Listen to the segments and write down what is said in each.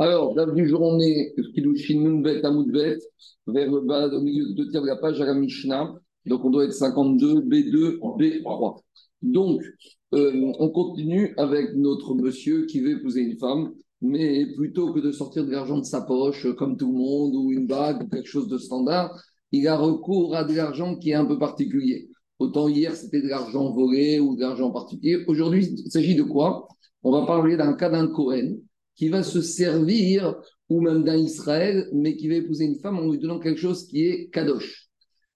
Alors, bienvenue journée, Kidushin Mounbet Amoudbet, vers le bas, au milieu de tiers de la page à la Mishnah. Donc, on doit être 52, B2, B3. Donc, euh, on continue avec notre monsieur qui veut épouser une femme, mais plutôt que de sortir de l'argent de sa poche, comme tout le monde, ou une bague, ou quelque chose de standard, il a recours à de l'argent qui est un peu particulier. Autant hier, c'était de l'argent volé ou de l'argent particulier. Aujourd'hui, il s'agit de quoi? On va parler d'un cas d'un Cohen qui va se servir, ou même d'un Israël, mais qui va épouser une femme en lui donnant quelque chose qui est kadosh.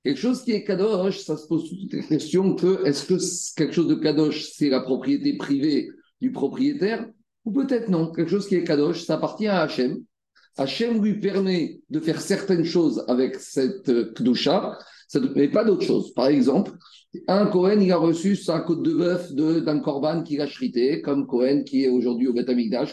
Quelque chose qui est kadosh, ça se pose toutes les questions que est-ce que quelque chose de kadosh, c'est la propriété privée du propriétaire, ou peut-être non. Quelque chose qui est kadosh, ça appartient à Hachem. Hachem lui permet de faire certaines choses avec cette kdusha, mais pas d'autres choses. Par exemple, un Cohen, il a reçu sa côte de bœuf d'un corban qu'il a chrité, comme Cohen qui est aujourd'hui au Beth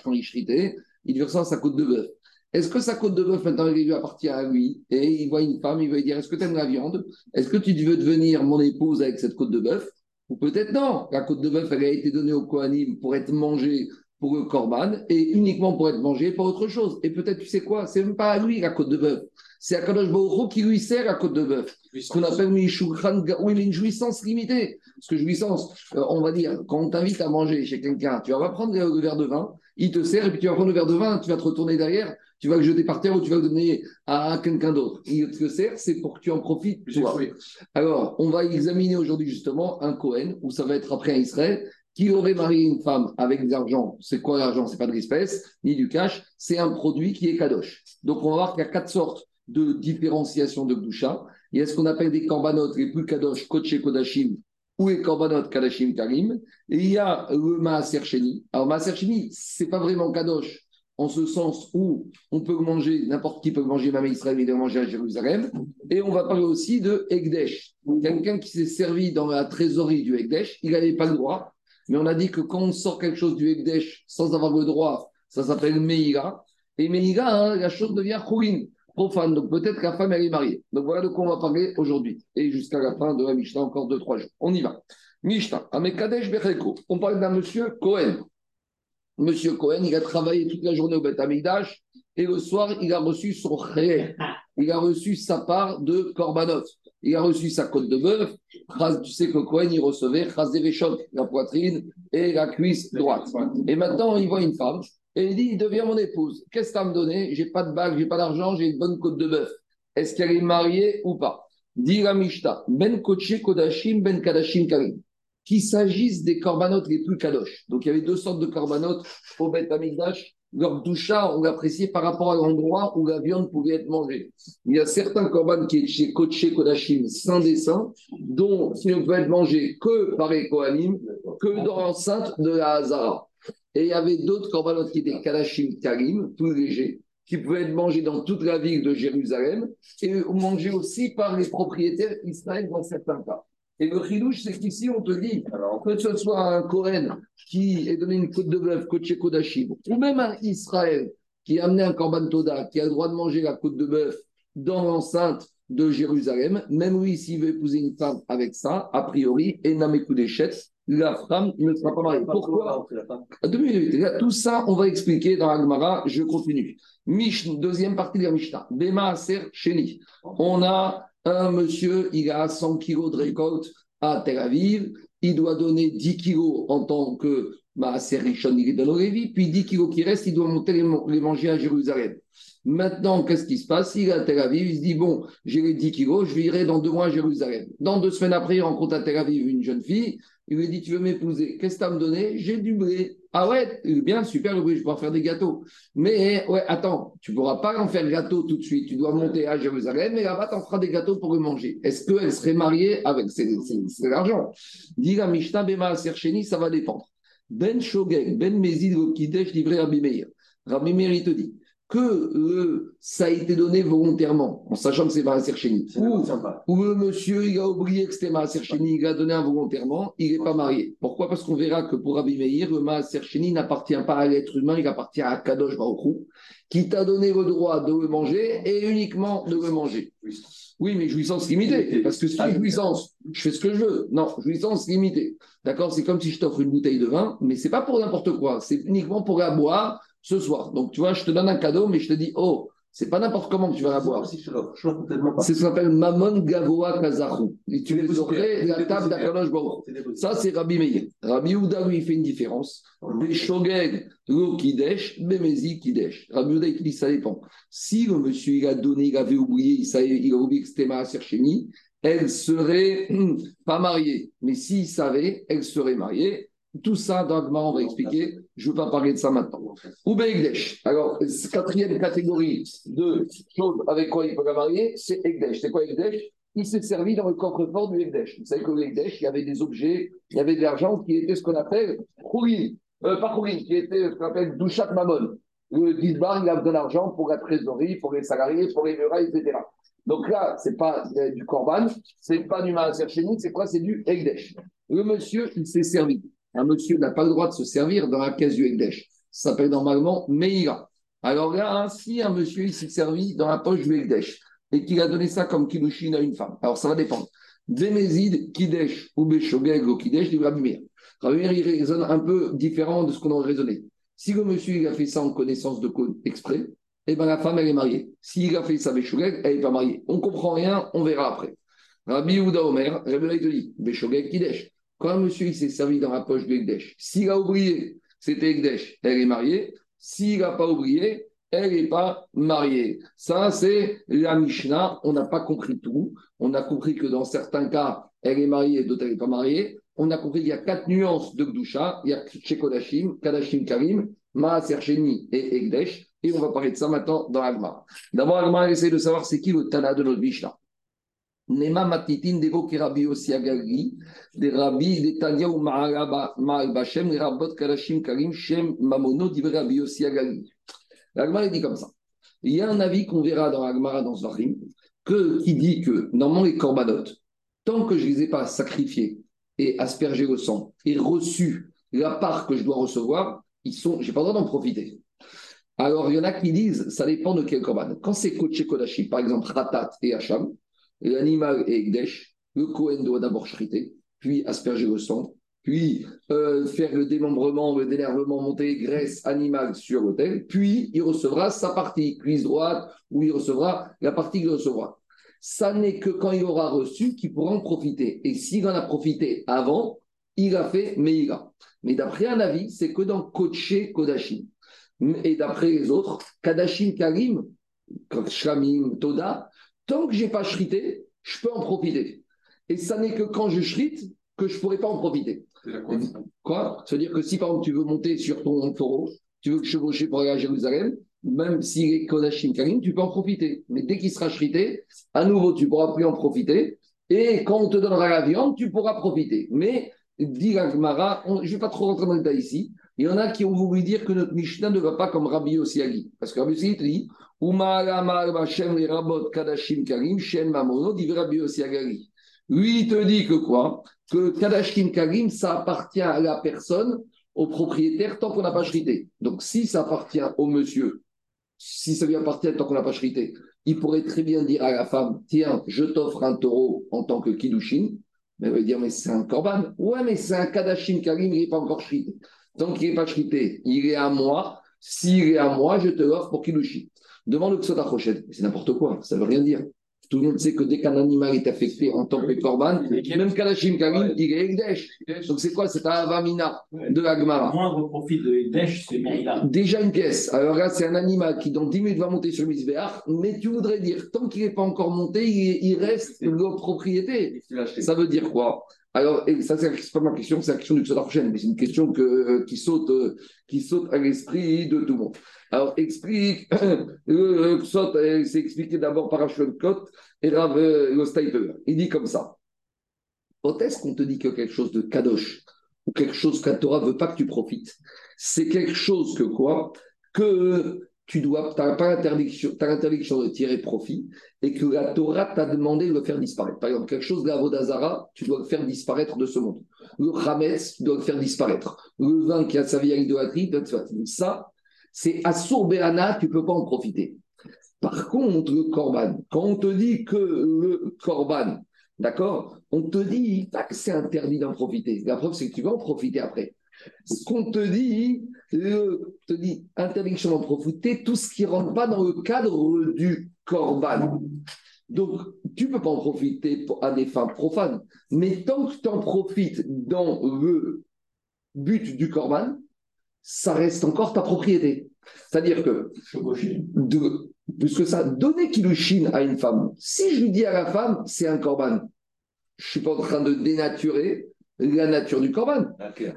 quand il chritait, il lui ressent sa côte de bœuf. Est-ce que sa côte de bœuf, maintenant, il lui appartient à lui? Et il voit une femme, il va lui dire Est-ce que tu aimes la viande? Est-ce que tu veux devenir mon épouse avec cette côte de bœuf? Ou peut-être non. La côte de bœuf, elle a été donnée au Kohanim pour être mangée pour le corban et uniquement pour être mangée, pas autre chose. Et peut-être, tu sais quoi? C'est même pas à lui la côte de bœuf. C'est Akadosh Baruch qui lui sert la côte de bœuf. Ce qu'on appelle oui, une jouissance limitée. Parce que jouissance, euh, on va dire, quand on t'invite à manger chez quelqu'un, tu vas prendre le verre de vin, il te sert, et puis tu vas prendre le verre de vin, tu vas te retourner derrière, tu vas le jeter par terre ou tu vas le donner à quelqu'un d'autre. Il te sert, c'est pour que tu en profites. Alors, on va examiner aujourd'hui justement un Cohen, où ça va être après un Israël, qui aurait marié une femme avec de l'argent. C'est quoi l'argent? C'est pas de l'espèce, ni du cash, c'est un produit qui est kadosh. Donc on va voir qu'il y a quatre sortes de différenciation de Gdusha. Il y a ce qu'on appelle des corbanotes les plus kadosh, koché kodashim, ou les corbanotes kadashim karim. Et il y a le maaser sheni. Alors maaser sheni, c'est pas vraiment kadosh en ce sens où on peut manger, n'importe qui peut manger, même Israël, il doit manger à Jérusalem. Et on va parler aussi de Egdesh. Quelqu'un qui s'est servi dans la trésorerie du Egdesh, il n'avait pas le droit. Mais on a dit que quand on sort quelque chose du Egdesh sans avoir le droit, ça s'appelle Meïra. Et Meïra, hein, la chose devient Khourin profane. Donc peut-être que la femme, elle est mariée. Donc voilà de quoi on va parler aujourd'hui. Et jusqu'à la fin de la Mishnah, encore deux, trois jours. On y va. Mishnah, Amekadesh Becheko. On parle d'un monsieur Cohen. Monsieur Cohen, il a travaillé toute la journée au Beth Amidash et le soir, il a reçu son khé. Il a reçu sa part de korbanot. Il a reçu sa côte de bœuf. Tu sais que Cohen, il recevait la poitrine et la cuisse droite. Et maintenant, il voit une femme et il dit Deviens mon épouse. Qu'est-ce que me donné J'ai pas de bague, j'ai pas d'argent, j'ai une bonne côte de bœuf. Est-ce qu'elle est mariée ou pas? Dit la Ben Koché Kodashim, Ben Kadashim Karim. Qu'il s'agisse des corbanotes les plus kadosh. Donc il y avait deux sortes de corbanotes au Bet Amigdash. Leur on l'appréciait par rapport à l'endroit où la viande pouvait être mangée. Il y a certains korban qui chez Koché Kodashim, saint des saints, dont ne peut être mangé que par les Kohanim, que dans l'enceinte de la Hazara. Et il y avait d'autres corbanotes qui étaient Kalashim Karim, plus légers, qui pouvaient être mangés dans toute la ville de Jérusalem et mangés aussi par les propriétaires israéliens dans certains cas. Et le chilouche, c'est qu'ici, on te dit alors, que ce soit un Kohen qui ait donné une côte de bœuf, côte Kodashim, ou même un Israël qui a amené un korban Toda, qui a le droit de manger la côte de bœuf dans l'enceinte de Jérusalem, même lui, s'il veut épouser une femme avec ça, a priori, et n'a la femme ne sera pas mariée. Pourquoi Deux minutes. Tout ça, on va expliquer dans Agmara. Je continue. Mish, deuxième partie de la Mishnah. Bema Aser Sheni. On a un monsieur, il a 100 kilos de récolte à Tel Aviv. Il doit donner 10 kilos en tant que Maaser Rishon, il est dans Puis 10 kilos qui restent, il doit monter les manger à Jérusalem. Maintenant, qu'est-ce qui se passe? Il est à Tel Aviv, il se dit Bon, j'ai les 10 kilos, je irai dans deux mois à Jérusalem. Dans deux semaines après, il rencontre à Tel Aviv une jeune fille. Il lui dit Tu veux m'épouser? Qu'est-ce que tu as me donné J'ai du blé. Ah ouais, bien, super le blé, je en faire des gâteaux. Mais ouais, attends, tu ne pourras pas en faire gâteau tout de suite. Tu dois monter à Jérusalem, mais là-bas, tu en feras des gâteaux pour le manger. Est-ce qu'elle serait mariée avec l'argent. Dit la Mishnah Bema Sercheni, ça va dépendre. Ben Shogeg, Ben Mezid, Kidesh, livré Rabbi Meir. Rabbi il te dit que ça a été donné volontairement, en sachant que c'est Maaser Chéni, ou, ou le monsieur, il a oublié que c'était Maaser Chéni, il a donné involontairement, il n'est pas marié. Pourquoi? Parce qu'on verra que pour Rabbi Meir, le Maaser Chéni n'appartient pas à l'être humain, il appartient à Kadosh Baruchou, qui t'a donné le droit de le manger et uniquement de le manger. Oui, mais jouissance limitée. Parce que si ah, jouissance, je fais ce que je veux. Non, jouissance limitée. D'accord? C'est comme si je t'offre une bouteille de vin, mais c'est pas pour n'importe quoi. C'est uniquement pour la boire ce soir. Donc, tu vois, je te donne un cadeau, mais je te dis, oh, c'est pas n'importe comment que tu vas l'avoir. C'est ce qu'on appelle Mamon Gavoa Kazachou. Et tu les aurais la table d'Akalosh Ça, c'est Rabbi Meir. Rabbi Ouda, lui, il fait une différence. Des Shogeg, Lo Kidesh, Bemezi Kidesh. Rabbi Ouda, il dit ça dépend. Si le monsieur, il a donné, il avait oublié, il, savait, il a oublié que c'était Maaser Sheni, elle serait hum, pas mariée. Mais s'il savait, elle serait mariée. Tout ça, dans on va expliquer. Je ne veux pas parler de ça maintenant. Ou. Alors, quatrième catégorie de choses avec quoi il peut la marier, c'est Egdesh. C'est quoi Egdesh Il s'est servi dans le coffre-fort du Egdesh. Vous savez que l'Egdesh, il y avait des objets, il y avait de l'argent qui était ce qu'on appelle Khourin. Euh, pas qui était ce qu'on appelle Douchat Mamon. Le Gizbar, il a de l'argent pour la trésorerie, pour les salariés, pour les murailles, etc. Donc là, ce n'est pas du Korban, ce n'est pas du Maaser c'est quoi? C'est du Egdesh. Le monsieur, il s'est servi un monsieur n'a pas le droit de se servir dans la caisse du Ekdesh. Ça s'appelle normalement Meira. Alors là, ainsi, un monsieur s'est servi dans la poche du Ekdesh et qu'il a donné ça comme Kilushin à une femme. Alors ça va dépendre. Zemezid, Kidesh ou Beshogeg ou Kidesh, il va Rabbi il raisonne un peu différent de ce qu'on aurait raisonné. Si le monsieur il a fait ça en connaissance de code exprès, eh ben la femme elle est mariée. S'il a fait ça Beshogeg, elle n'est pas mariée. On comprend rien, on verra après. Rabbi Ouda Omer, Rabbi te dit Beshogeg Kidesh. Quand un monsieur s'est servi dans la poche de s'il a oublié, c'était Ekdesh, elle est mariée. S'il n'a pas oublié, elle n'est pas mariée. Ça, c'est la Mishnah. On n'a pas compris tout. On a compris que dans certains cas, elle est mariée, d'autres, elle n'est pas mariée. On a compris qu'il y a quatre nuances de Gdusha. Il y a Shekodashim, Kadashim Karim, Maaser et Ekdesh. Et on va parler de ça maintenant dans Agmar. D'abord, Agmar essaie de savoir c'est qui le Tana de notre Mishnah. Nema matitin dego aussi agali, des rabbi des tanya ou ma'al bashem, les rabot karashim karim shem mamono divrei rabbi aussi agali. L'agmara dit comme ça. Il y a un avis qu'on verra dans l'agmara dans Zvachim, que, qui dit que normalement les corbanotes, tant que je ne les ai pas sacrifiés et aspergés au sang et reçus la part que je dois recevoir, ils sont, j'ai pas le droit d'en profiter. Alors, il y en a qui disent, ça dépend de quel korban. Quand c'est Koché Kodashi, par exemple, Ratat et Hacham, l'animal est Ekdesh, le Kohen doit d'abord chriter, puis asperger le sang, puis euh, faire le démembrement, le dénervement, monter graisse animale sur l'autel, puis il recevra sa partie, cuisse droite, ou il recevra la partie qu'il recevra. Ça n'est que quand il aura reçu qu'il pourra en profiter. Et s'il en a profité avant, il a fait Meïla. Mais d'après un avis, c'est que dans Koché Kodashim. Et d'après les autres, Kadashim Karim, Shamim Toda, Tant que je n'ai pas chrité, je peux en profiter. Et ça n'est que quand je chrite que je ne pourrai pas en profiter. Quoi? C'est-à-dire que si par exemple tu veux monter sur ton taureau, tu veux chevaucher pour aller à Jérusalem, même s'il est Kodashim Karim, tu peux en profiter. Mais dès qu'il sera chrité, à nouveau, tu ne pourras plus en profiter. Et quand on te donnera la viande, tu pourras profiter. Mais, dit Gmara, je ne vais pas trop rentrer dans le détail ici, il y en a qui ont voulu dire que notre Mishnah ne va pas comme Rabbi Osiagi. Parce que Rabbi Osiagi te dit lui, il te dit que quoi? Que Kadashim Karim, ça appartient à la personne, au propriétaire, tant qu'on n'a pas chrité. Donc, si ça appartient au monsieur, si ça lui appartient tant qu'on n'a pas chrité, il pourrait très bien dire à la femme Tiens, je t'offre un taureau en tant que Kidushin. Mais elle va dire Mais c'est un Korban. Ouais, mais c'est un Kadashim Karim, il n'est pas encore chrité. Tant qu'il n'est pas chrité, il est à moi. S'il est à moi, je te l'offre pour Kidushin. Devant le Ksota c'est n'importe quoi, ça ne veut rien dire. Tout le monde sait que dès qu'un animal est affecté en tant que korban, même Kalashim Karim, il est Egdesh. Donc c'est quoi C'est un Avamina de l'Agmara. Le moindre profit de Egdesh, c'est. Déjà une pièce. Alors là, c'est un animal qui dans 10 minutes va monter sur Misbéach, mais tu voudrais dire, tant qu'il n'est pas encore monté, il, reste le propriété. Ça veut dire quoi? Alors, et ça, c'est pas ma question, c'est la question du prochaine, mais c'est une question que, qui, saute, qui saute à l'esprit de tout le monde. Alors, explique, le saute, c'est expliqué d'abord par Kot et Rav le Il dit comme ça. Est-ce qu'on te dit que quelque chose de kadosh, ou quelque chose que Torah ne veut pas que tu profites, c'est quelque chose que quoi? Tu dois, n'as pas l'interdiction, l'interdiction de tirer profit et que la Torah t'a demandé de le faire disparaître. Par exemple, quelque chose de la Vodazara, tu dois le faire disparaître de ce monde. Le Hametz, tu dois le faire disparaître. Le vin qui a servi à l'idolâtrie, ça, c'est Assour Béana, tu peux pas en profiter. Par contre, le Korban, quand on te dit que le Korban, d'accord, on te dit que c'est interdit d'en profiter. La preuve, c'est que tu vas en profiter après. Ce qu'on te dit, le, te dit interdiction d'en profiter, tout ce qui ne rentre pas dans le cadre du corban. Donc, tu ne peux pas en profiter à des fins profanes. Mais tant que tu en profites dans le but du corban, ça reste encore ta propriété. C'est-à-dire que, de, puisque ça, donner Kilushin à une femme, si je lui dis à la femme, c'est un corban, je ne suis pas en train de dénaturer la nature du corban.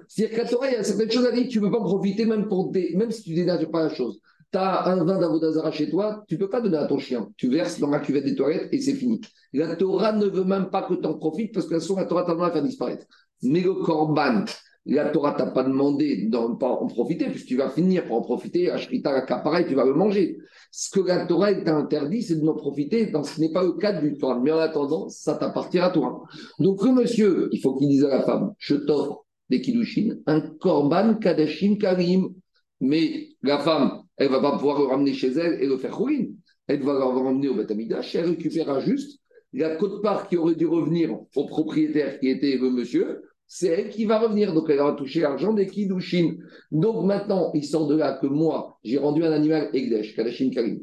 C'est-à-dire qu'à Torah, il y a certaines choses à dire, tu ne peux pas en profiter même, pour des, même si tu dénatures pas la chose. Tu as un vin d'Avodazara chez toi, tu ne peux pas donner à ton chien. Tu verses dans la cuvette des toilettes et c'est fini. La Torah ne veut même pas que tu en profites parce que la Torah t'a demandé à faire disparaître. Mais le corban, la Torah t'a pas demandé d'en pas en profiter, puisque tu vas finir pour en profiter, Ashrita, pareil, tu vas le manger. Ce que la Torah t'a interdit, c'est de n'en profiter, dans ce n'est pas le cadre du Torah. Mais en attendant, ça t'appartient à toi. Donc le monsieur, il faut qu'il dise à la femme, je t'offre des kiddushin, un korban kadashim karim. Mais la femme, elle va pas pouvoir le ramener chez elle et le faire rouler. Elle va le ramener au Beth Amidash, elle récupérera juste la cote-part qui aurait dû revenir au propriétaire qui était le monsieur, c'est elle qui va revenir. Donc, elle va toucher l'argent des Kiddushin. Donc, maintenant, il sort de là que moi, j'ai rendu un animal Egdesh, Kadashin Karim.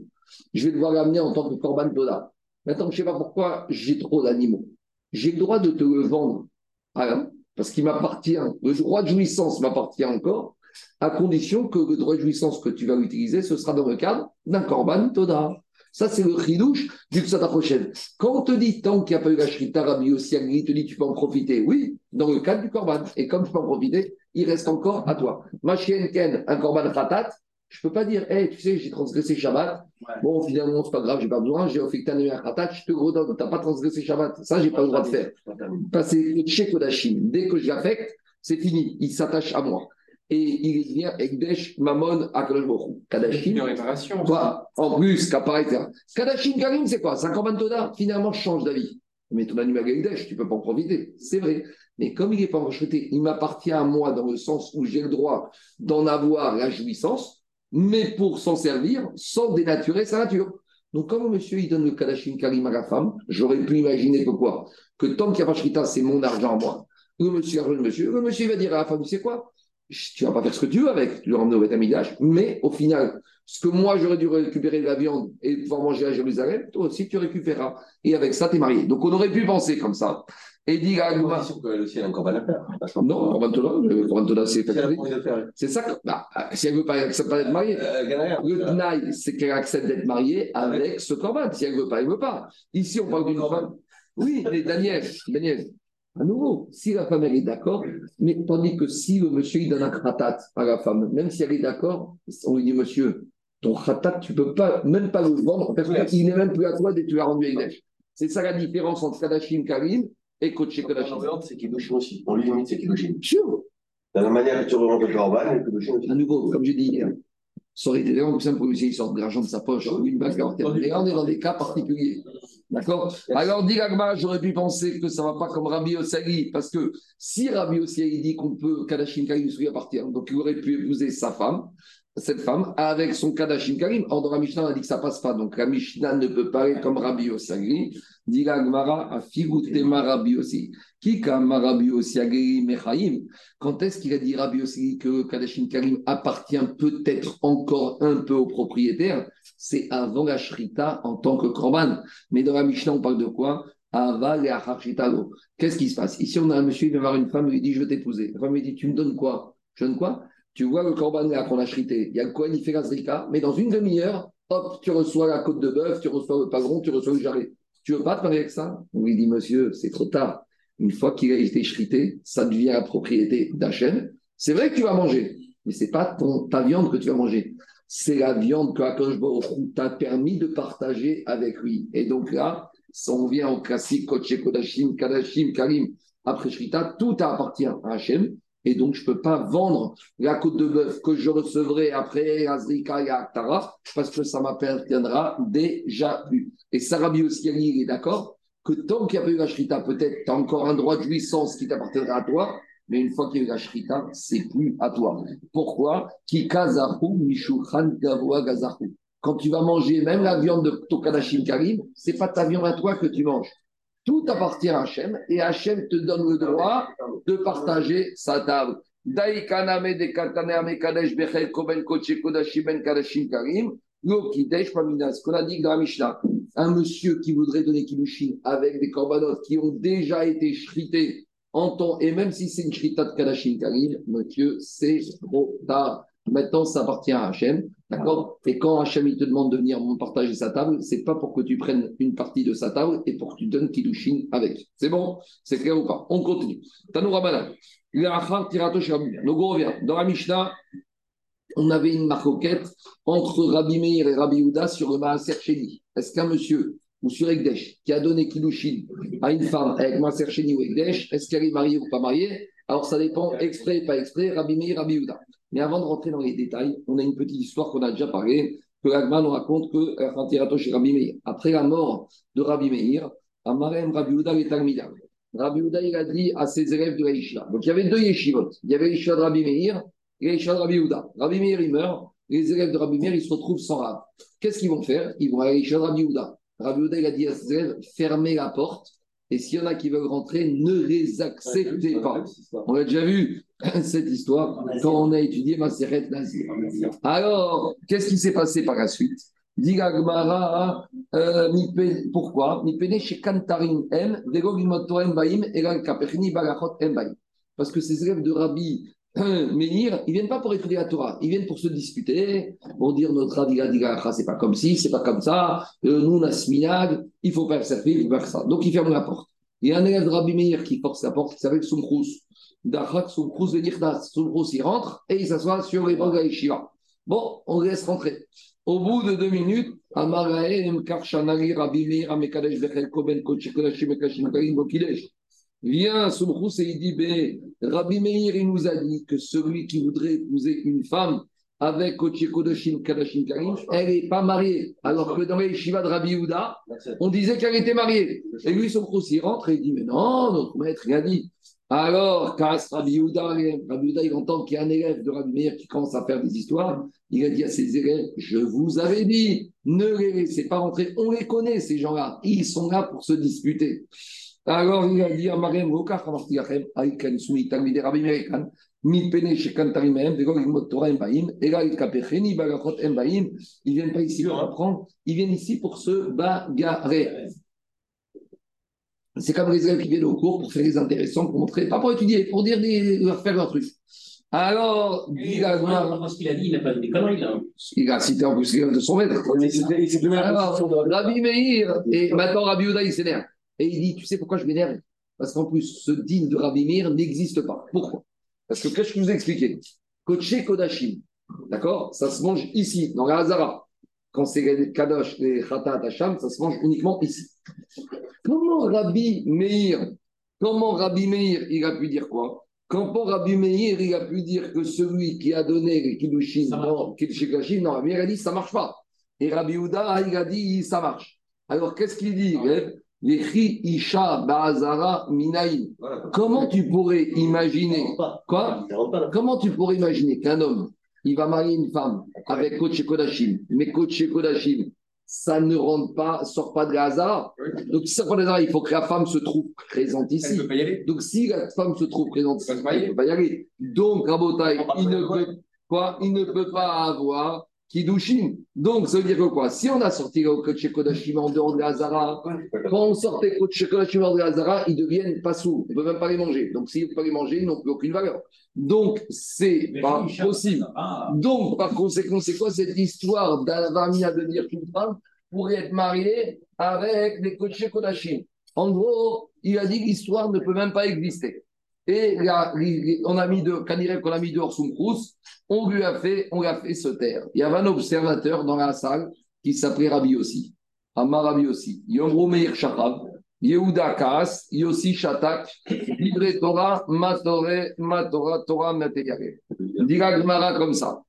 Je vais devoir l'amener en tant que Korban Toda. Maintenant, je ne sais pas pourquoi j'ai trop d'animaux. J'ai le droit de te le vendre, parce qu'il m'appartient. Le droit de jouissance m'appartient encore, à condition que le droit de jouissance que tu vas utiliser, ce sera dans le cadre d'un Korban Toda. Ça, c'est le chidouche du Ksata prochaine. Quand on te dit tant qu'il n'y a pas eu la Shrita, Rabbi aussi, il te dit tu peux en profiter. Oui, dans le cadre du Korban. Et comme tu peux en profiter, il reste encore à toi. Ma chienne Ken, un Korban Khatat, je ne peux pas dire, hey, tu sais, j'ai transgressé Shabbat. Bon, finalement, c'est pas grave, j'ai pas besoin, j'ai offert un Khatat, je te redonne, tu n'as pas transgressé Shabbat. Ça, j'ai pas le droit de faire. Passer le Tché Kodashim. Dès que je l'affecte, c'est fini, il s'attache à moi et il vient Ekdesh Mamon Akadosh Kadashim. Quoi? En plus, qu'apparaît Kadashim Karim, c'est quoi? 50 Toda Finalement, je change d'avis. Mais ton animal Ekdesh, tu peux pas en profiter. C'est vrai. Mais comme il n'est pas rejeté, il m'appartient à moi dans le sens où j'ai le droit d'en avoir la jouissance, mais pour s'en servir sans dénaturer sa nature. Donc, comme monsieur il donne le Kadashim Karim à la femme, j'aurais pu imaginer que quoi? Que tant qu'il n'y a pas c'est mon argent à moi. Le monsieur, le monsieur, le monsieur va dire à la femme, tu sais quoi? Tu vas pas faire ce que tu veux avec, tu le ramener au Betamidash, mais au final, ce que moi j'aurais dû récupérer de la viande et pouvoir manger à Jérusalem, toi aussi tu récupéreras. Et avec ça, tu es marié. Donc on aurait pu penser comme ça. Et dit à Agma. aussi, elle a encore à faire. Non, Corban c'est C'est ça que. Bah, si elle veut pas, accepter d'être mariée. Euh, le Tnaï, c'est qu'elle accepte d'être mariée avec ce Corban. Si elle veut pas, elle veut pas. Ici, on parle d'une femme. Oui, mais Daniel, Daniel, à nouveau, si la femme elle est d'accord, mais tandis que si le monsieur il donne un khatat à la femme, même si elle est d'accord, on lui dit monsieur, ton khatat, tu ne peux pas, même pas le vendre, parce qu'il n'est même plus à toi dès que tu l'as rendu à C'est ça la différence entre Kadashim Karim et Koché Kadashim. C'est Kiddushin aussi. On lui limite, c'est Kiddushin. Sûr. De la manière que tu revends le Corban, aussi. À nouveau, comme j'ai dit hier, ça aurait été vraiment plus simple pour lui, il sort de l'argent de sa poche une là, on est dans des cas particuliers. D'accord. Alors, dit j'aurais pu penser que ça ne va pas comme Rabbi Osali, parce que si Rabbi Osali dit qu'on peut, Kadashin Karim lui appartient, donc il aurait pu épouser sa femme, cette femme, avec son Kadashin Karim. Or, dans la Mishnah, on a dit que ça ne passe pas, donc la Mishnah ne peut pas comme Rabbi Osali. Dit Gmara, a Figutema Rabbi aussi. Qui Rabbi Osali Mechaim? Quand est-ce qu'il a dit Rabbi Osali que Kadashin Karim appartient peut-être encore un peu au propriétaire? C'est avant la shrita en tant que korban. Mais dans la Mishnah, on parle de quoi? Aval et Qu'est-ce qui se passe? Ici, on a un monsieur, il vient voir une femme, il lui dit Je veux t'épouser. La femme lui dit Tu me donnes quoi? Je donne quoi? Tu vois le korban là qu'on a shrité. Il y a le il fait la zrika, mais dans une demi-heure, hop, tu reçois la côte de bœuf, tu reçois le pagron, tu reçois le jarret. Tu veux pas te marier avec ça? On lui dit Monsieur, c'est trop tard. Une fois qu'il a été shrité, ça devient la propriété d'Hachem. C'est vrai que tu vas manger, mais c'est pas ton, ta viande que tu vas manger c'est la viande que Akash t'a permis de partager avec lui. Et donc là, on vient au classique Koche Kodashim, Kadashim, Karim, après Shrita, tout appartient à Hachem. Et donc, je ne peux pas vendre la côte de bœuf que je recevrai après Azrika et Aktara, parce que ça m'appartiendra déjà vu. Et Sarabi aussi, il est d'accord que tant qu'il n'y a pas eu la Shrita, peut-être tu as encore un droit de jouissance qui t'appartiendra à toi, mais une fois qu'il y a eu la shrita, c'est plus à toi. Pourquoi? Quand tu vas manger même la viande de Tokadashim Karim, c'est pas ta viande à toi que tu manges. Tout appartient à Hachem et Hachem te donne le droit de partager sa table. Ben Paminas. Qu'on a dit dans la Mishnah, un monsieur qui voudrait donner Kiddushin avec des corbanotes qui ont déjà été shrités en temps, et même si c'est une shrita de Kadashim Karim, monsieur, c'est trop tard. Maintenant, ça appartient à Hachem. D'accord Et quand Hachem il te demande de venir partager sa table, c'est pas pour que tu prennes une partie de sa table et pour que tu donnes Kiddushin avec. C'est bon C'est clair ou pas On continue. Tanoura Banan. Donc on revient. Dans la Mishnah, on avait une marcoquette entre Rabbi Meir et Rabbi Houda sur le Maaser Sheni. Est-ce qu'un monsieur ou sur Ekdesh qui a donné Kiddushin à une femme avec Maaser Sheni ou Ekdesh, est-ce qu'elle est mariée ou pas mariée? Alors ça dépend, exprès, pas exprès, Rabbi Meir, Rabbi Houda. Mais avant de rentrer dans les détails, on a une petite histoire qu'on a déjà parlé, que l'Agma nous raconte que Meir. Après la mort de Rabbi Meir, Amarem Rabbi Houda est Talmidam. Rabbi Houda, il a dit à ses élèves de la Yeshiva. Donc il y avait deux yeshivot. Il y avait l'Yeshiva de Rabbi Meir et l'Yeshiva de Rabbi. Rabbi Meir, il meurt. Les élèves de Rabbi Meir, ils se retrouvent sans rab. Qu'est-ce qu'ils vont faire? Ils vont à l'Yeshiva de Rabbi Houda. Rabbi il a dit à ses élèves fermez la porte. Et s'il y en a qui veulent rentrer, ne les acceptez pas. On a déjà vu cette histoire quand on a étudié Maseret Nazir. Alors, qu'est-ce qui s'est passé par la suite? Euh, pourquoi? Parce que ces élèves de Rabbi Meir, ils viennent pas pour étudier la Torah, ils viennent pour se disputer, pour dire notre Rabbi a c'est pas comme ci, c'est pas comme ça, euh, nous on a ce minag, il faut faire ça, il faut faire ça. Donc ils ferment la porte. Il y a un élève de Rabbi Meir qui force la porte, qui s'appelle Soumkrous. Dachak Soumkrous Venirdas. Soumkrous il rentre et il s'assoit sur les bancs la Bon, on laisse rentrer. Au bout de deux minutes, Vient Soumrous et il dit ben, Rabbi Meir, il nous a dit que celui qui voudrait épouser une femme avec Kochi Kodashim Kadashim Karim, elle n'est pas mariée. Alors que dans les Shiva de Rabbi Houda, on disait qu'elle était mariée. Et lui, Soumrous, il rentre et il dit Mais non, notre maître, il a dit alors, quand Rabbi Yehuda, Rabbi il entend qu'il y a un élève de Rabbi Meir qui commence à faire des histoires. Il a dit à ses élèves Je vous avais dit, ne les laissez pas rentrer. On les connaît, ces gens-là. Ils sont là pour se disputer. Alors, il a dit à Mariam ils viennent pas ici pour apprendre, ils viennent ici pour se bagarrer. C'est comme les élèves qui viennent au cours pour faire des intéressants, pour montrer, pas pour étudier, pour dire des, leur faire leur truc. Alors, il a, parce qu'il a dit, il n'a pas dit des conneries là. Il a cité en plus de son maître. Alors, Rabbi Meir, et maintenant Rabbi Uda, il s'énerve. Et il dit, tu sais pourquoi je m'énerve? Parce qu'en plus, ce digne de Rabbi Meir n'existe pas. Pourquoi? Parce que qu'est-ce que je vous ai expliqué? Koché Kodashim, d'accord? Ça se mange ici, dans la Hazara. Quand c'est Kadosh et Khatat Hacham, ça se mange uniquement ici. Comment Rabbi Meir, comment Rabbi Meir, il a pu dire quoi? Quand Rabbi Meir, il a pu dire que celui qui a donné les Kiddushin, non, Kiddushin, non, Rabbi Meir a dit ça marche pas. Et Rabbi Uda, il a dit ça marche. Alors qu'est-ce qu'il dit? Isha Ba'azara Minaïm. Comment tu pourrais imaginer quoi Comment tu pourrais imaginer qu'un homme il va marier une femme avec Koche Kodashim. Mais Koche Kodashim, ça ne rentre pas, sort pas de la Donc, si ça prend de il faut que la femme se trouve présente ici. Donc, si la femme se trouve présente ici, elle ne peut pas y aller. Donc, Rabotai, il ne peut, quoi, il ne peut pas avoir Kiddushin. Donc, ça veut dire que quoi? Si on a sorti le Kodesh Kodashim en dehors de la Hazara, quand on sortait Kodesh Kodashim en dehors de la Hazara, ils deviennent pas sous. On ne peut même pas les manger. Donc, s'ils ne peuvent pas les manger, ils n'ont plus aucune valeur. Donc, c'est pas possible. Donc, par conséquent, c'est quoi cette histoire d'Avamia de dire qu'une femme pourrait être mariée avec des Kodesh Kodashim? En gros, il a dit que l'histoire ne peut même pas exister. Et on a mis de, qu'on a mis dehors Soumkrous, on lui a fait, on lui a fait se taire. Il y avait un observateur dans la salle qui s'appelait Rabbi aussi, Amar Rabbi aussi, Yom Meir Shachab, Yehuda Kaas, Yossi Shatak, Libre Torah, Matore, Matora, Torah, Mateyare. Dit la Gemara comme ça.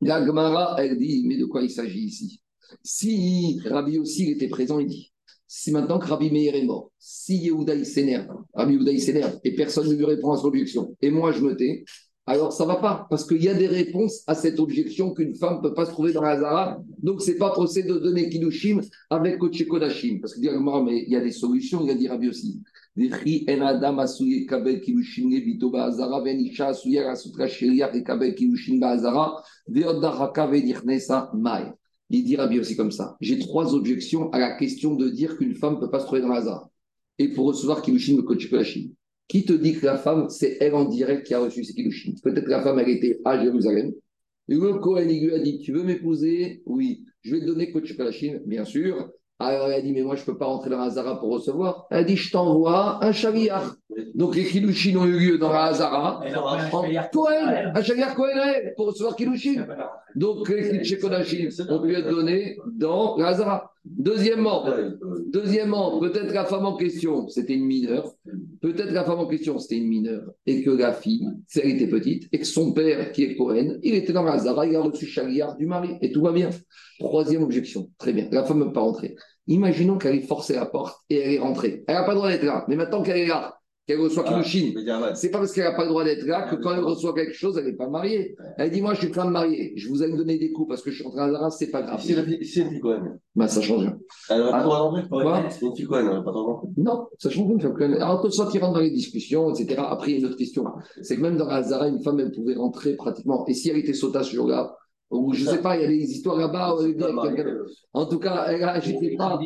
La Gemara, elle dit, mais de quoi il s'agit ici? Si Rabbi aussi était présent, il dit, si maintenant que Rabbi Meir est mort, si Yehuda s'énerve, Rabbi Yehuda s'énerve et personne ne lui répond à son objection, et moi je me tais, alors ça va pas, parce qu'il y a des réponses à cette objection qu'une femme ne peut pas se trouver dans la Zara. Donc, c'est pas procédé de donner Kiddushin avec Koché Kodashim. Parce que dire, mais il y a des solutions, il a dit Rabbi aussi. Il dit Rabbi aussi comme ça. J'ai trois objections à la question de dire qu'une femme ne peut pas se trouver dans la Zara. Et pour recevoir le Koché Kodashim. Qui te dit que la femme, c'est elle en direct qui a reçu ses kiddushin? Peut-être que la femme, elle était à Jérusalem. Le Kohen, lui a dit Tu veux m'épouser? Oui. Je vais te donner coach Kalachim, bien sûr. Alors elle a dit Mais moi, je ne peux pas rentrer dans la Hazara pour recevoir. Elle a dit Je t'envoie un chariar. Donc les kiddushin ont eu lieu dans la Hazara. Kohen, un chariar Kohen pour recevoir kiddushin. Donc les Kodashim, on lui a donné dans la Hazara. Deuxièmement, deuxièmement peut-être la femme en question, c'était une mineure. Peut-être la femme en question, c'était une mineure. Et que la fille, elle était petite, et que son père, qui est Cohen, il était dans la Zara, il a reçu Chaliar du mari. Et tout va bien. Troisième objection. Très bien. La femme ne peut pas rentrer. Imaginons qu'elle ait forcé la porte et elle est rentrée. Elle n'a pas le droit d'être là. Mais maintenant qu'elle est là, qu'elle reçoit ah, C'est pas parce qu'elle n'a pas le droit d'être là que quand elle reçoit quelque chose, elle n'est pas mariée. Elle dit Moi, je suis en train de marier. Je vous ai donné des coups parce que je suis en train de ce c'est pas grave. C'est une fille Cohen. Bah, ça change rien. Elle n'aurait pas le droit d'entrer C'est une fille elle n'aurait pas le droit d'entrer. Non, ça change rien. Alors, tout ça qui rentre dans les discussions, etc. Après, il y a une autre question. C'est que même dans la Zara, une femme, elle pouvait rentrer pratiquement. Et si elle était sauta ce jour-là, ou je ne sais pas, il y a des histoires là-bas. Euh, en tout cas, elle a pas.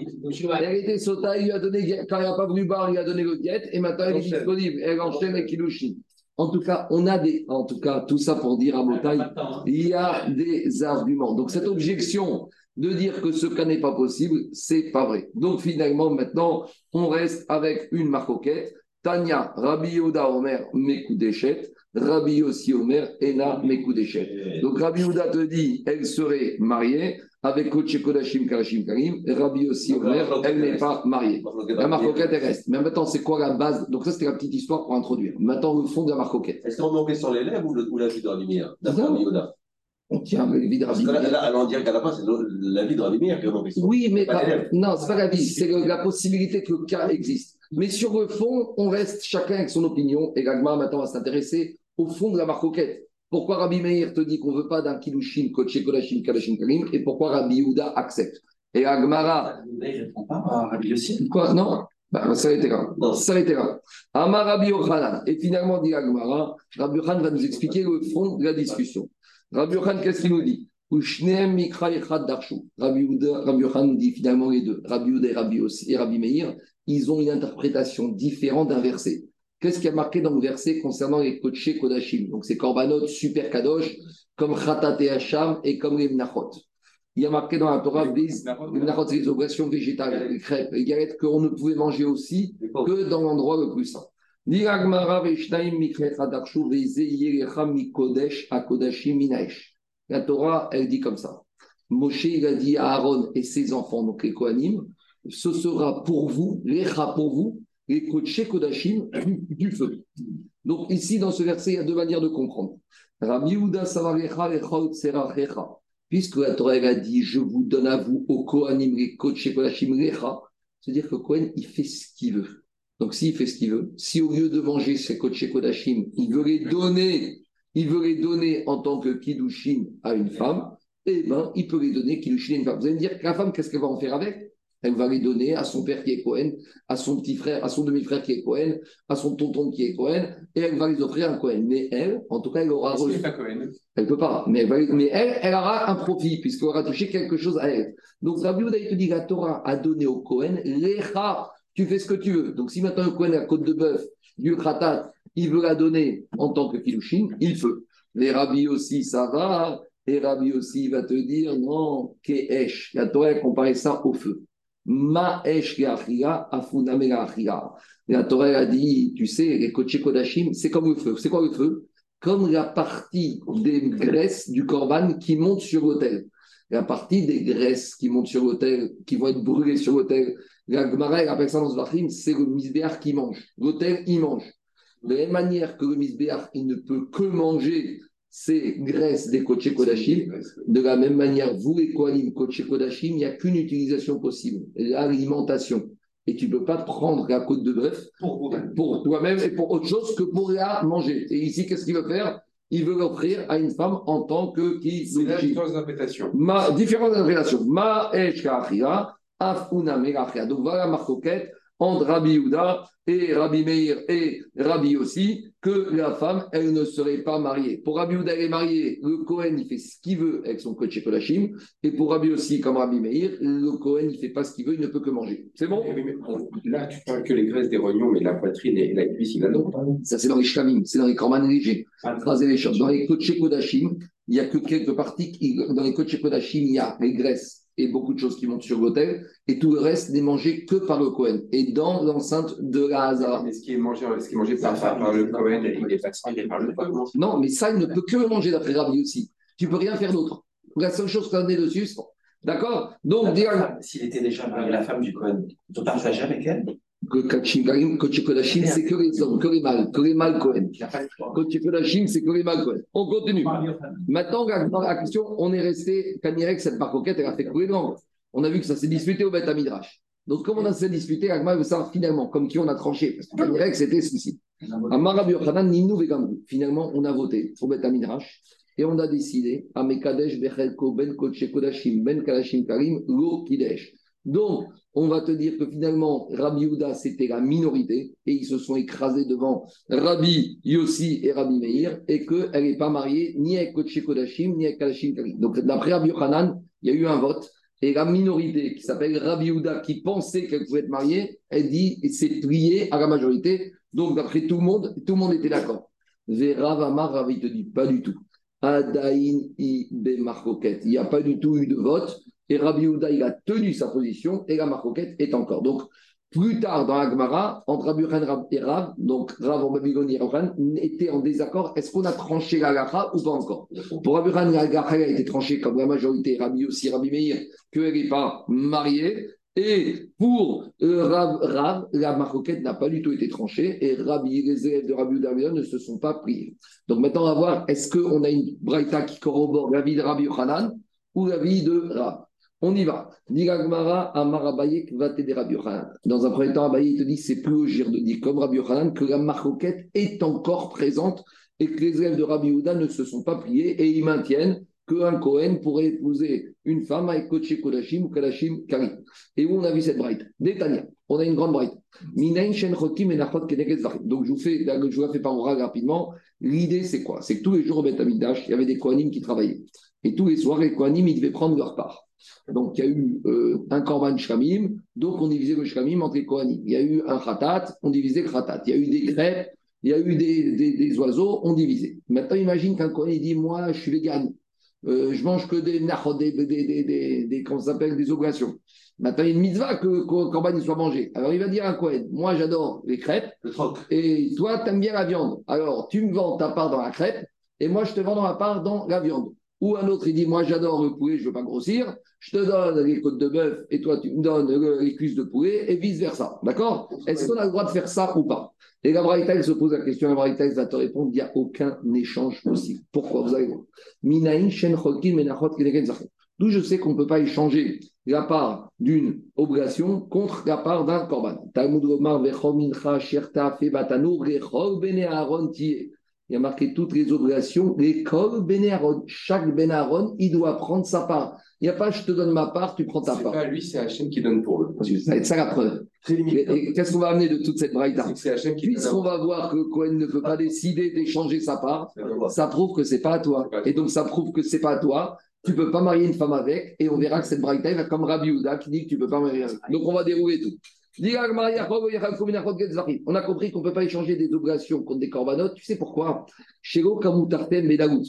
Elle était sauta, il lui a donné, quand elle n'a pas voulu boire, il lui a donné le diète, et maintenant elle est disponible. Elle enchaîne avec Kilushin. En tout cas, on a des. En tout cas, tout ça pour dire à Motaï, il y a des arguments. Donc, cette objection de dire que ce cas n'est pas possible, c'est pas vrai. Donc, finalement, maintenant, on reste avec une marcoquette. Tania, Rabbi Yoda Omer, Mekoudéchet. Rabbi aussi Omer, Ena Mekoudeshet. Donc Rabbi Ouda te dit, elle serait mariée avec Koche Kodashim Karashim Karim. Rabbi aussi Omer, elle n'est pas mariée. La marcoquette, elle reste. Mais maintenant, c'est quoi la base? Donc ça, c'était la petite histoire pour introduire. Maintenant, le fond de la marcoquette. Est-ce qu'on met sur les lèvres ou, la vie de Rabbi Meir Rabbi Ouda on tient la vie de Rabbi. Là, on dirait qu'à la fin, c'est la vie de Rabbi Meir qui est en question. Oui, mais non, c'est pas la vie, c'est la possibilité que le cas existe. Mais sur le fond, on reste chacun avec son opinion. Et Gagma, maintenant, va s'intéresser au fond de la marcoquette. Pourquoi Rabbi Meir te dit qu'on ne veut pas d'un kilushin, koché, kodashim, kadashim, karim, et pourquoi Rabbi Yehuda accepte? Et Agmara. Je ne prends pas Rabbi Yossi. Quoi? Non bah, ça a été là. Ça a été là. Amar Rabbi Yochanan. Et finalement, dit Agmara, Rabbi Yochanan va nous expliquer le fond de la discussion. Rabbi Yochanan, qu'est-ce qu'il nous dit? Rabbi Yochanan nous dit finalement les deux. Rabbi Yehuda et Rabbi, et Rabbi Meir, ils ont une interprétation différente d'un verset. Qu'est-ce qui a marqué dans le verset concernant les Koché Kodashim? Donc, c'est Korbanot, super Kadosh, comme Khatat et Hacham et comme les Mnachot. Il y a marqué dans la Torah, les Mnachot, c'est les obligations végétales, les crêpes, les galettes qu'on ne pouvait manger aussi que dans l'endroit le plus saint. La Torah, elle dit comme ça. Moshe, il a dit à Aaron et ses enfants, donc les Kohanim, ce sera pour vous, l'Echa pour vous, les Kodesh Kodashim du, feu. Donc ici, dans ce verset, il y a deux manières de comprendre. Puisque la Torah a dit, je vous donne à vous, au Kohanim, les Kodesh Kodashim Lecha, c'est-à-dire que Kohen, il fait ce qu'il veut. Donc s'il fait ce qu'il veut, si au lieu de manger ses Kodesh Kodashim, il veut les donner, il veut les donner en tant que Kiddushin à une femme, eh bien, il peut les donner Kiddushin à une femme. Vous allez me dire la femme, qu'est-ce qu'elle va en faire avec? Elle va les donner à son père qui est Cohen, à son petit frère, à son demi-frère qui est Cohen, à son tonton qui est Cohen, et elle va les offrir à Cohen. Mais elle, en tout cas, elle aura pas Cohen. Elle peut pas. Mais, elle, mais elle, elle aura un profit, puisqu'elle aura touché quelque chose à elle. Donc, Rabbi Ouda, te dit la Torah a donné au Cohen l'Echa. Tu fais ce que tu veux. Donc, si maintenant le Cohen a la côte de bœuf, du Khatat, il veut la donner en tant que Kilushin, il peut. Les Rabbi aussi, ça va. Et Rabbi aussi va te dire non, Keesh. La Torah a comparé ça au feu. Ma'esh La Torah a dit, tu sais, les Kodashim, c'est comme le feu. C'est quoi le feu? Comme la partie des graisses du korban qui monte sur l'autel. La partie des graisses qui montent sur l'autel, qui vont être brûlées sur l'autel. La Gemara, elle appelle ça dans ce c'est le misbéar qui mange. L'autel, il mange. De la même manière que le misbéar, il ne peut que manger c'est graisse des Koché Kodashim. De la même manière, vous, les Kohanim, Koché Kodashim, il n'y a qu'une utilisation possible, l'alimentation. Et tu ne peux pas prendre la côte de bœuf pour, toi-même et pour autre chose que pour la manger. Et ici, qu'est-ce qu'il veut faire? Il veut l'offrir à une femme en tant que qui C'est la différence d'interprétation. Ma différence d'interprétation. Ma afuna. Donc voilà ma coquette entre Rabbi Yehuda et Rabbi Meir et Rabbi aussi, que la femme, elle ne serait pas mariée. Pour Rabbi Yehuda, elle est mariée, le Cohen, il fait ce qu'il veut avec son coach Kodashim, et pour Rabbi aussi, comme Rabbi Meir, le Cohen, il fait pas ce qu'il veut, il ne peut que manger. C'est bon? Mais Là, tu parles que les graisses des rognons, mais la poitrine et la cuisse, il a d'autres. Ça, c'est dans les shkamim, c'est dans les korban légers. Tracer les choses. Dans les coachés Kodashim, il n'y a que quelques parties. Dans les coachés Kodashim, il y a les graisses et beaucoup de choses qui montent sur l'autel, et tout le reste n'est mangé que par le Cohen. Et dans l'enceinte de la Hazara. Mais ce qui est mangé, ce qui est mangé par, par, par le Cohen, il est par le peuple. Non, mais ça, il ne peut que le manger d'après Rabbi aussi. Tu peux rien faire d'autre. La seule chose qu'on a dessus, c'est. D'accord? Donc, S'il était déjà marié, la femme du Cohen, on partageait avec elle? Que Kachim Karim, Kochi Kodashim, c'est que les hommes, que les mâles, que les mâles Cohen. Kochi Kodashim, c'est que les mâles Cohen. On continue. Maintenant, la- dans la question, on est resté, Kanirek, cette marcoquette, elle a fait couler de langue. On a vu que ça s'est disputé au Beth Midrash. Donc, comme on a s'est disputé, Agma veut savoir finalement, comme qui on a tranché. Parce que Kanirek, c'était ceci. Amar Rabbi Yochanan, Ninou Vegamru. Finalement, on a voté pour Beth Midrash et on a décidé, Amekadesh Bechelko Ben Koche Kodashim Ben Kalashim Karim Lo Kidesh. Donc, on va te dire que finalement, Rabbi Yehuda, c'était la minorité et ils se sont écrasés devant Rabbi Yossi et Rabbi Meir et qu'elle n'est pas mariée ni avec Koche Kodashim ni avec Kalashim Karim. Donc, d'après Rabbi Yochanan, il y a eu un vote et la minorité qui s'appelle Rabbi Yehuda, qui pensait qu'elle pouvait être mariée, elle dit c'est plié à la majorité. Donc, d'après tout le monde, tout le monde était d'accord. Vera Amar, Rav, il te dit pas du tout. Adain i. Il n'y a pas du tout eu de vote. Et Rabbi Yehuda, il a tenu sa position et la marcoquette est encore. Donc, plus tard dans la Gemara, entre Rabbi Yochanan et Rav, donc Rav en Babylone et Yochanan, étaient en désaccord. Est-ce qu'on a tranché la Gacha ou pas encore? Pour Rabbi Yochanan, la Gacha a été tranchée comme la majorité, Rabbi aussi, Rabbi Meir, qu'elle n'est pas mariée. Et pour euh, Rav, Rav, la maroquette n'a pas du tout été tranchée et Rabbi, les élèves de Rabbi Uda ne se sont pas priés. Donc maintenant, on va voir, est-ce qu'on a une braïta qui corrobore la vie de Rabbi Yochanan ou la vie de Rav? On y va. Dans un premier temps, Abaye te dit c'est plus logique de dire comme Rabbi Yochanan que la maroquette est encore présente et que les élèves de Rabbi Uda ne se sont pas priés et ils maintiennent qu'un Cohen pourrait épouser une femme avec Koché Kodashim ou Kadashim Kari. Et où on a vu cette braïte Détania. On a une grande Varim. Donc je vous, fais, je vous la fais par oral rapidement. L'idée c'est quoi? C'est que tous les jours au Beth il y avait des Kohanim qui travaillaient. Et tous les soirs, les Kohanim, ils devaient prendre leur part. Donc il y a eu euh, un Korban Shkamim, donc on divisait le Shkamim entre les Kohanim. Il y a eu un Khatat, on divisait le Khatat. Il y a eu des crêpes, il y a eu des, des, des oiseaux, on divisait. Maintenant imagine qu'un Kohen dit Moi, je suis vegan. Euh, je mange que des nachot, des, des, des, comment s'appelle, des oblations. Maintenant, il y a une mitzvah que le corban soit mangé. Alors, il va dire à Cohen, moi, j'adore les crêpes, Le et toi, tu aimes bien la viande. Alors, tu me vends ta part dans la crêpe, et moi, je te vends ma part dans la viande. Ou un autre, il dit, moi, j'adore le poulet, je ne veux pas grossir, je te donne les côtes de bœuf, et toi, tu me donnes le- les cuisses de poulet, et vice-versa. D'accord? Est-ce qu'on a le droit de faire ça ou pas? Et la Braïta, se pose la question, elle va te répondre, il n'y a aucun échange possible. Pourquoi Vous allez voir. D'où je sais qu'on ne peut pas échanger la part d'une oblation contre la part d'un korban. Talmud Omar, Vechom, Mincha, Sherta, Febatanu, Rechol, Bene Aaron, Tiye. Il y a marqué toutes les Aaron. Chaque Ben Aaron, il doit prendre sa part. Il n'y a pas je te donne ma part, tu prends ta C'est part. pas lui, c'est Hachem qui donne pour eux. Être ça la preuve. Qu'est-ce qu'on va amener de toute cette C'est c'est donne. Puisqu'on va voir que Cohen ne peut pas décider d'échanger sa part, ça prouve que c'est pas à toi. C'est pas à toi. Et donc, ça prouve que c'est pas à toi. Tu peux pas marier une femme avec, et on verra que cette braïta va comme Rabbi Houda qui dit que tu peux pas marier avec. Donc, on va dérouler tout. On a compris qu'on ne peut pas échanger des oblations contre des corbanotes. Tu sais pourquoi? Shelo Kamutartem Medagout.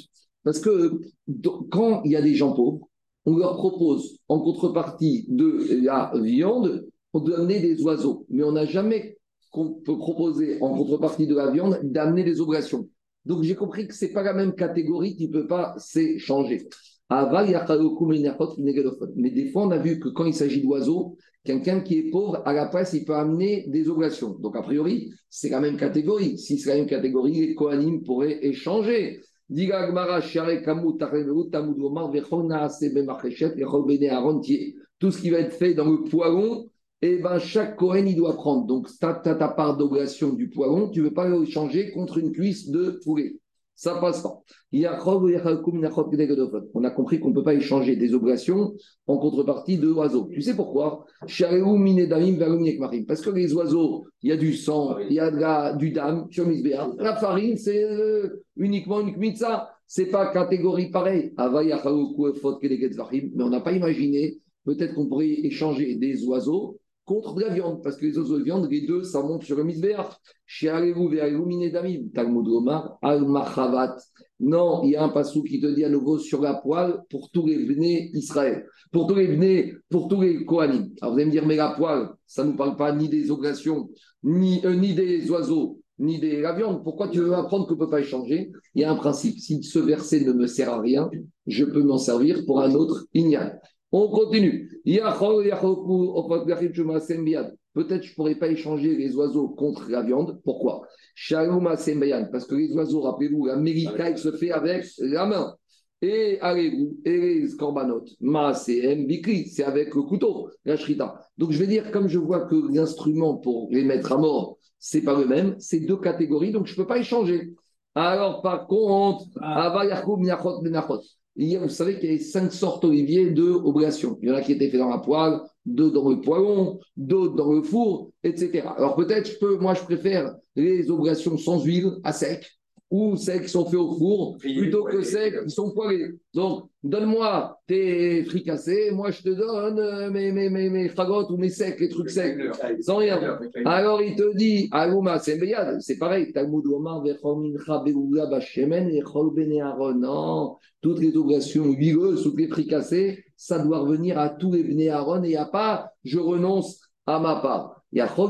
Parce que do- quand il y a des gens pauvres, on leur propose en contrepartie de la viande, on doit amener des oiseaux. Mais on n'a jamais proposer en contrepartie de la viande d'amener des oblations. Donc j'ai compris que ce n'est pas la même catégorie qui ne peut pas s'échanger. Mais des fois, on a vu que quand il s'agit d'oiseaux, quelqu'un qui est pauvre, à la place, il peut amener des oblations. Donc a priori, c'est la même catégorie. Si c'est la même catégorie, les Kohanim pourraient échanger. Tout ce qui va être fait dans le poiron, et ben chaque Kohen, il doit prendre. Donc, tu as ta part d'oblation du poiron, tu ne veux pas l'échanger contre une cuisse de poulet. Ça passe pas. On a compris qu'on ne peut pas échanger des oblations en contrepartie de oiseaux. Tu sais pourquoi Parce que les oiseaux, il y a du sang, il y a de la, du dam sur La farine, c'est euh, uniquement une kmitza. Ce n'est pas catégorie pareille. Mais on n'a pas imaginé, peut-être qu'on pourrait échanger des oiseaux contre de la viande, parce que les oiseaux de viande, les deux, ça monte sur le misbéach. al Non, il y a un passou qui te dit à nouveau sur la poêle pour tous les venez Israël, pour tous les venez, pour tous les Kohanim. Alors vous allez me dire, mais la poêle, ça ne nous parle pas ni des oblations, ni, euh, ni des oiseaux, ni de la viande. Pourquoi tu veux apprendre qu'on ne peut pas échanger? Il y a un principe. Si ce verset ne me sert à rien, je peux m'en servir pour un autre ignal. On continue. Peut-être je ne pourrais pas échanger les oiseaux contre la viande. Pourquoi? Parce que les oiseaux, rappelez-vous, l'américain, se fait avec la main. Et allez-vous, et les corbanotes, c'est avec le couteau, la shrita. Donc je vais dire, comme je vois que l'instrument pour les mettre à mort, c'est pas le même, c'est deux catégories, donc je ne peux pas échanger. Alors par contre, ah vous savez qu'il y a cinq sortes oliviers de oblations. Il y en a qui étaient faits dans la poêle, d'autres dans le poêlon, d'autres dans le four, etc. Alors peut-être, je moi, je préfère les oblations sans huile, à sec, ou celles qui sont faites au four, plutôt que celles qui sont poêlées. Donc, donne-moi tes fricassés, moi je te donne euh, mes, mes, mes, mes ou mes secs, les trucs secs, sans rien. Alors il te dit, Aluma, c'est c'est pareil, non, toutes les oblations huileuses, toutes les fricassés, ça doit revenir à tous les Bénéaron et il n'y a pas, je renonce à ma part. Alors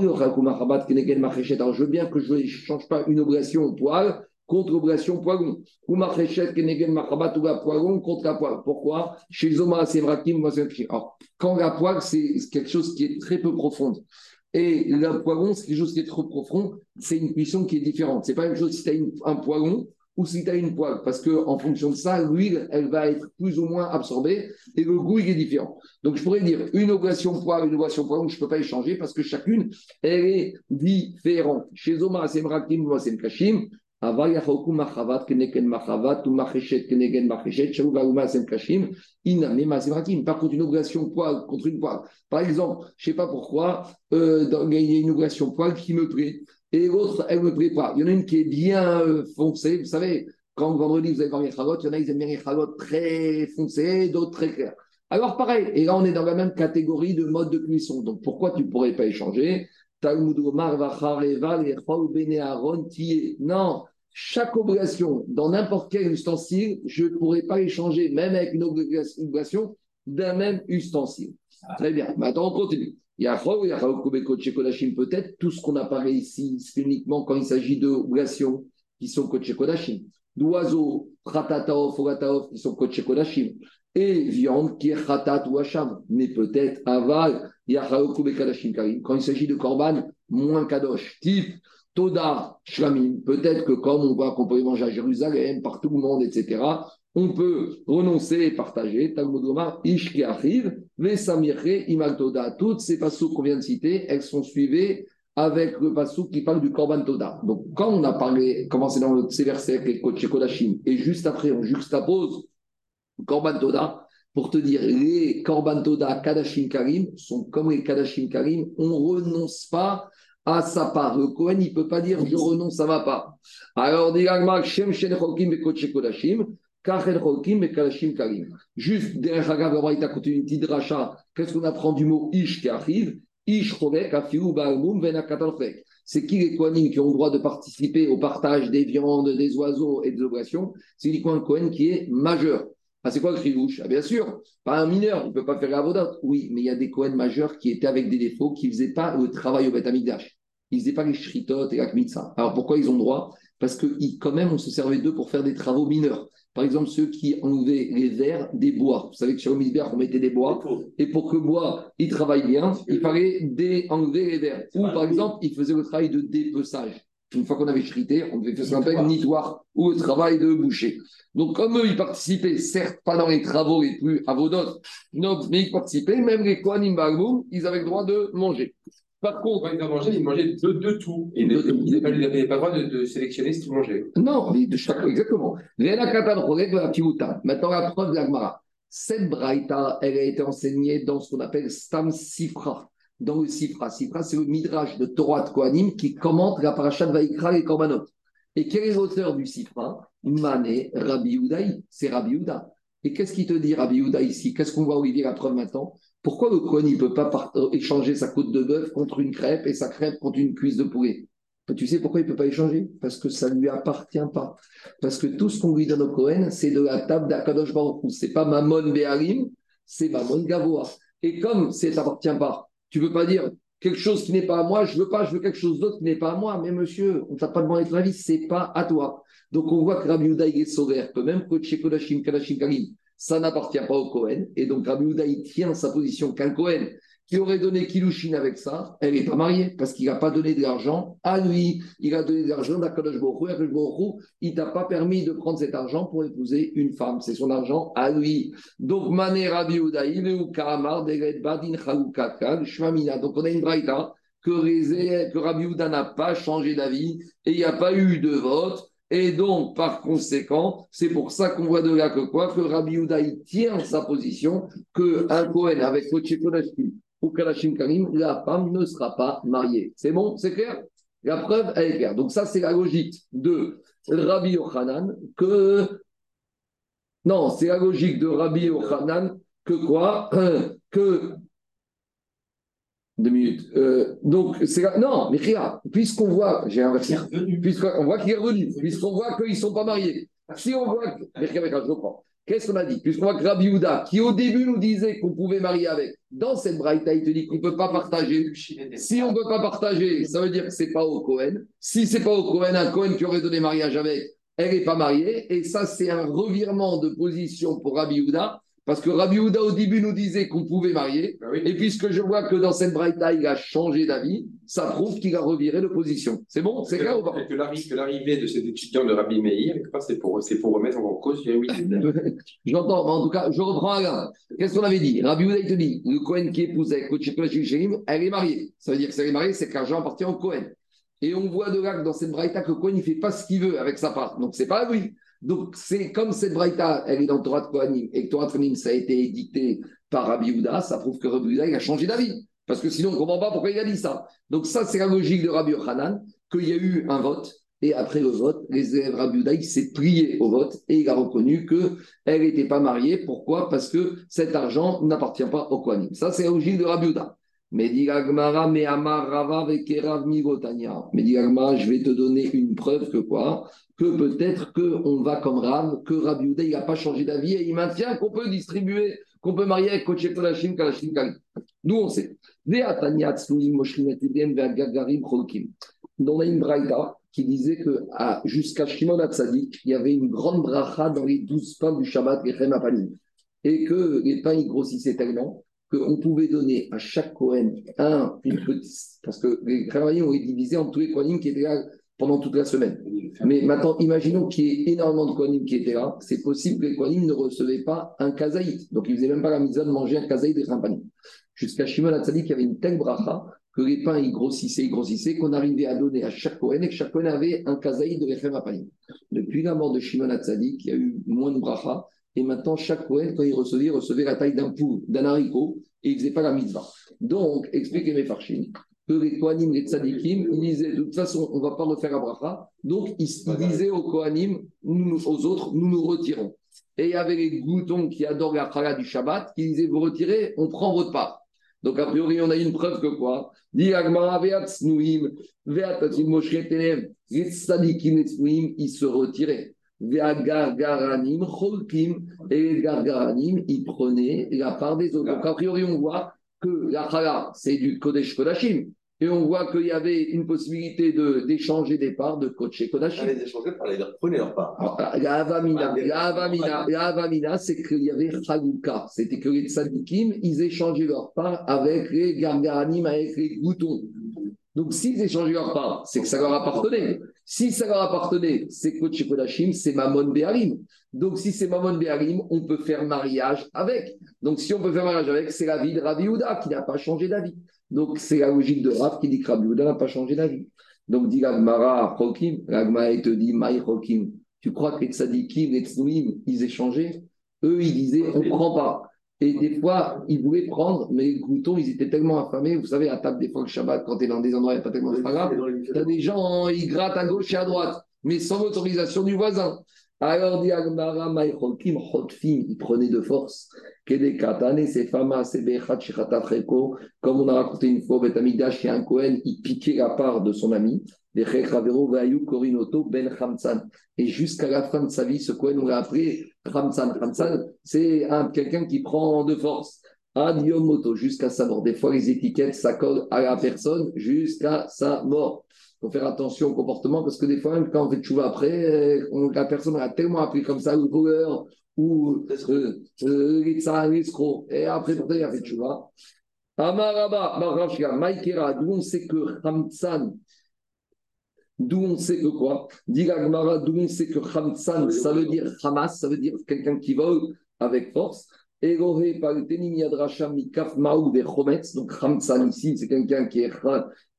je veux bien que je ne change pas une oblation au poil contre l'obligation poigon. Ou marchéchet kenegen machabat ou la poigon contre la poêle. Pourquoi? Chez Zoma Semrakim, Alors, quand la poêle, c'est quelque chose qui est très peu profonde. Et le poigon, c'est quelque chose qui est trop profond, c'est une cuisson qui est différente. C'est pas la même chose si tu as un poigon ou si tu as une poêle, parce qu'en fonction de ça, l'huile, elle va être plus ou moins absorbée et le goût, il est différent. Donc, je pourrais dire une ovation poêle, une ovation poigon, je ne peux pas échanger parce que chacune, elle est différente. Chez Zoma Semrakim, Sem Kashim, par contre, une obligation poil contre une poêle. Par exemple, je ne sais pas pourquoi, euh, il y a une obligation poil qui me plaît et l'autre, elle ne me plaît pas. Il y en a une qui est bien euh, foncée. Vous savez, quand vendredi vous avez voir les chagottes, il y en a qui aiment bien les chagottes très foncées, d'autres très claires. Alors pareil, et là on est dans la même catégorie de mode de cuisson. Donc pourquoi tu ne pourrais pas échanger? Non, chaque obligation, dans n'importe quel ustensile, je ne pourrais pas échanger, même avec une obligation d'un même ustensile. Très bien. Maintenant, on continue. Il y a peut-être tout ce qu'on apparaît ici, c'est uniquement quand il s'agit d'obligations qui sont Kodashim. D'oiseaux, Khatataof, Fogataof, qui sont Kodashim. Et viande qui est Khatat ou Hacham. Mais peut-être Aval, quand il s'agit de Korban, moins Kadosh. Type Toda Shlamim. Peut-être que comme on voit qu'on peut manger à Jérusalem, par tout le monde, etc., on peut renoncer et partager. Talmud Gomar, Ish qui arrive, Imal Toda. Toutes ces passos qu'on vient de citer, elles sont suivies avec le passou qui parle du Korban Toda. Donc, quand on a parlé, commencé dans ces versets avec les Kodashim, et juste après, on juxtapose Korban Toda, pour te dire, les Korban Toda, Kadashim Karim, sont comme les Kadashim Karim, on ne renonce pas à sa part. Le Kohen, il ne peut pas dire je renonce, ça ne va pas. Alors. Juste, derrière Hagav, il t'a continué une petite rachat. Qu'est-ce qu'on apprend du mot Ish qui arrive? Ish Chovek, Afiou Baalmoum, Venakatalfek. C'est qui les Kohanim qui ont le droit de participer au partage des viandes, des oiseaux et des obligations C'est un Kohen qui est majeur. Ah, c'est quoi le chidouche ah, Bien sûr, pas un mineur, il ne peut pas faire la Oui, mais il y a des Kohen majeurs qui étaient avec des défauts, qui ne faisaient pas le travail au Beth Amikdash. Ils faisaient pas les shritot et la kmitza. Alors pourquoi ils ont droit? Parce que quand même, on se servait d'eux pour faire des travaux mineurs. Par exemple, ceux qui enlevaient les verres des bois. Vous savez que le misbéach, on mettait des bois. Et pour que le bois il travaille bien, il fallait enlever les verres. Ou par exemple, ils faisaient le travail de dépeçage. Une fois qu'on avait chrité, on devait faire ce qu'on appelle nitoire ou le travail de boucher. Donc, comme eux, ils participaient, certes, pas dans les travaux les plus à vos mais ils participaient, même les Kohanim ils avaient le droit de manger. Par contre, Quand il a mangé, il mangeait de, de tout. Il De n'avait il pas le droit de, de sélectionner ce qu'il mangeait. non, de chaque, exactement. Maintenant, la preuve de l'Agmara. Cette braïta, elle a été enseignée dans ce qu'on appelle Stam Sifra. Dans le Sifra. Sifra, c'est le midrash de Torah de Kohanim qui commente la parasha de Vaikra et Korbanot. Et quel est l'auteur du Sifra? Mané Rabbi Udaï. C'est Rabbi Uda. Et qu'est-ce qu'il te dit, Rabbi Uda, ici? Qu'est-ce qu'on voit, Olivier, la preuve maintenant? Pourquoi le Kohen ne peut pas euh, échanger sa côte de bœuf contre une crêpe et sa crêpe contre une cuisse de poulet? Tu sais pourquoi il ne peut pas échanger? Parce que ça ne lui appartient pas. Parce que tout ce qu'on lui donne au Kohen, c'est de la table d'Akadosh Baruch. C'est pas Mammon Beharim, c'est Mammon Gavoa. Et comme ça ne t'appartient pas, tu ne peux pas dire quelque chose qui n'est pas à moi, je veux pas, je veux quelque chose d'autre qui n'est pas à moi. Mais monsieur, on ne t'a pas demandé ton avis, c'est pas à toi. Donc on voit que Rabbi Uda il est solaire, que même chez Kodashim, Kadashim, Karim, ça n'appartient pas au Kohen. Et donc Rabbi Uda il tient sa position qu'un Kohen qui aurait donné Kilushin avec ça, elle n'est pas mariée parce qu'il n'a pas donné de l'argent à lui. Il a donné de l'argent à Kadosh Hu, il t'a pas permis de prendre cet argent pour épouser une femme. C'est son argent à lui. Donc, Mané Rabbi Karamar, Badin Shmamina. Donc, on a une braïta que, Rabbi Uda n'a pas changé d'avis et il n'y a pas eu de vote. Et donc, par conséquent, c'est pour ça qu'on voit de là que quoi? Que Rabbi Uda, il tient sa position qu'un Kohen avec Koché Kodashim ou Kalashim Karim, la femme ne sera pas mariée. C'est bon? C'est clair? La preuve, elle est claire. Donc, ça, c'est la logique de Rabbi Yochanan que. Non, c'est la logique de Rabbi Yochanan que quoi? Que. Deux minutes. Euh, donc, c'est la... Non, mais regarde, puisqu'on voit. J'ai inversé. Puisqu'on voit qu'il est revenu, puisqu'on voit qu'ils ne sont pas mariés. Si on voit. Mais regarde, je reprends. Qu'est-ce qu'on a dit? Puisqu'on voit que Rabbi Houda, qui au début nous disait qu'on pouvait marier avec, dans cette braïta, il te dit qu'on ne peut pas partager. Si on ne peut pas partager, ça veut dire que ce n'est pas au Cohen. Si ce n'est pas au Cohen, un Cohen qui aurait donné mariage avec, elle n'est pas mariée. Et ça, c'est un revirement de position pour Rabbi Houda. Parce que Rabbi Houda, au début, nous disait qu'on pouvait marier. Bah oui. Et puisque je vois que dans cette braïta, il a changé d'avis, ça prouve qu'il a reviré de position. C'est bon? C'est clair ou pas? Que l'arri- que l'arrivée de cet étudiant de Rabbi Meir, c'est pour, remettre en cause Yahweh. J'entends, mais en tout cas, je reprends Alain. Qu'est-ce qu'on avait dit? Rabbi Houda, il te dit, le Cohen qui Coach Shérim, elle est mariée. Ça veut dire que si elle est mariée, c'est que l'argent appartient au Cohen. Et on voit de là que dans cette braïta, que le Cohen, il ne fait pas ce qu'il veut avec sa part. Donc, c'est pas à lui. Donc, c'est comme cette braïta, elle est dans le Torah de Kohanim, et que Torah de Kohanim, ça a été édicté par Rabbi Houda, ça prouve que Rabbi Houda, a changé d'avis. Parce que sinon, on ne comprend pas pourquoi il a dit ça. Donc, ça, c'est la logique de Rabbi Yochanan, qu'il y a eu un vote, et après le vote, les élèves Rabbi Houda, il s'est plié au vote, et il a reconnu qu'elle n'était pas mariée. Pourquoi? Parce que cet argent n'appartient pas au Kohanim. Ça, c'est la logique de Rabbi Houda. Mais dit Amar Rava Migotania. Mais dit je vais te donner une preuve que quoi? Que peut-être qu'on va comme Rav, que Houda, il n'a pas changé d'avis et il maintient qu'on peut distribuer, qu'on peut marier avec Kodashim, Kalashim, Kali. Nous, on sait. Cholkim. On a une braïda qui disait que à- jusqu'à Shimon Hatzadik, il y avait une grande bracha dans les douze pains du Shabbat, les. Et que les pains, grossissaient tellement qu'on pouvait donner à chaque Kohen un, une petite. Parce que les Kohanim ont été divisés en tous les Kohanim qui étaient là pendant toute la semaine. Mais maintenant, imaginons qu'il y ait énormément de Kohanim qui étaient là. C'est possible que les Kohanim ne recevaient pas un kazaït. Donc, ils ne faisaient même pas la mise de manger un kazaït des Champanim. Jusqu'à Shimon Hatzadik, il y avait une telle bracha que les pains, ils grossissaient, ils grossissaient, qu'on arrivait à donner à chaque Kohen et que chaque Kohen avait un kazaït de Rechem. Depuis la mort de Shimon Hatzadik, il y a eu moins de bracha. Et maintenant, chaque Kohen, quand il recevait, il recevait la taille d'un pou, d'un haricot, et il ne faisait pas la mitzvah. Donc, expliquez mes farchines, que les Kohanim, les Tzadikim, ils disaient, de toute façon, on ne va pas refaire la bracha. Donc, ils, disaient aux Kohanim, nous, aux autres, nous nous retirons. Et il y avait les goutons qui adorent la chala du Shabbat, qui disaient, vous retirez, on prend votre part. Donc, a priori, on a une preuve que quoi? Dit ils se retiraient. Ve'agargaranim, cholkim, et les gargaranim, ils prenaient la part des autres. Donc, a priori, on voit que la chala, c'est du Kodesh Kodashim. Et on voit qu'il y avait une possibilité de- d'échanger des parts de Kodesh Kodashim. Allez, échanger par les prenez leur part. La Avamina, la Avamina, la Avamina, c'est qu'il y avait Chalouka. C'était que les tzadikim, ils échangeaient leur part avec les gargaranim, avec les goutons. Donc, s'ils échangeaient leur part, c'est que ça leur appartenait. Si ça leur appartenait, c'est Kodashim, c'est Mamon Beharim. Donc, si c'est Mamon Beharim, on peut faire mariage avec. Donc, si on peut faire mariage avec, c'est la vie de Rabbi Houda qui n'a pas changé d'avis. Donc, c'est la logique de Rav qui dit que Rabbi Houda n'a pas changé d'avis. Donc, dit l'Agmara Chokim, l'Agmara te dit Maï Chokim. Tu crois que les tzadikim, les ils échangeaient Eux, ils disaient on ne prend pas. Et des fois, ils voulaient prendre, mais les gloutons, ils étaient tellement affamés. Vous savez, à table, des fois, le Shabbat, quand tu es dans des endroits, il n'y a pas tellement de spaghetti, tu as des gens, ils grattent à gauche et à droite, mais sans l'autorisation du voisin. Alors, dit Agmara, Maïchokim, Hotfim, ils prenaient de force. Fama, Bechat. Comme on a raconté une fois, Betamidash, il a un Cohen, il piquait la part de son ami. Et jusqu'à la fin de sa vie, ce Cohen, on l'a appelé Khamsan. Khamsan, c'est quelqu'un qui prend de force. Adiomoto, jusqu'à sa mort. Des fois, les étiquettes s'accordent à la personne jusqu'à sa mort. Il faut faire attention au comportement parce que des fois, quand on fait chouva après, la personne a tellement appris comme ça, le voleur ou euh, euh. Et après, il a fait chouva. Amaraba, Marashka, Maïkera, d'où on sait que Khamsan, D'où on sait que quoi? Dit d'où on sait que Khamsan, ça veut dire Hamas, ça veut dire quelqu'un qui vole avec force. Erohe Mikaf Maou Chometz. Donc Khamsan ici, c'est quelqu'un qui est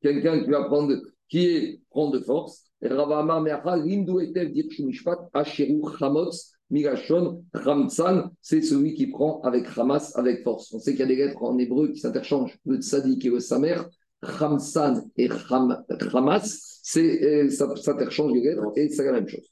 quelqu'un qui va prendre, qui est prend de force. Ravama Meacha Lindu Etev Dirshumishpat Asheru Chamotz Migashon Khamsan, c'est celui qui prend avec Hamas, avec force. On sait qu'il y a des lettres en hébreu qui s'interchangent, le tzadik et le samer. Khamsan et Hamas, c'est, euh, ça, s'interchange les lettres et c'est la même chose.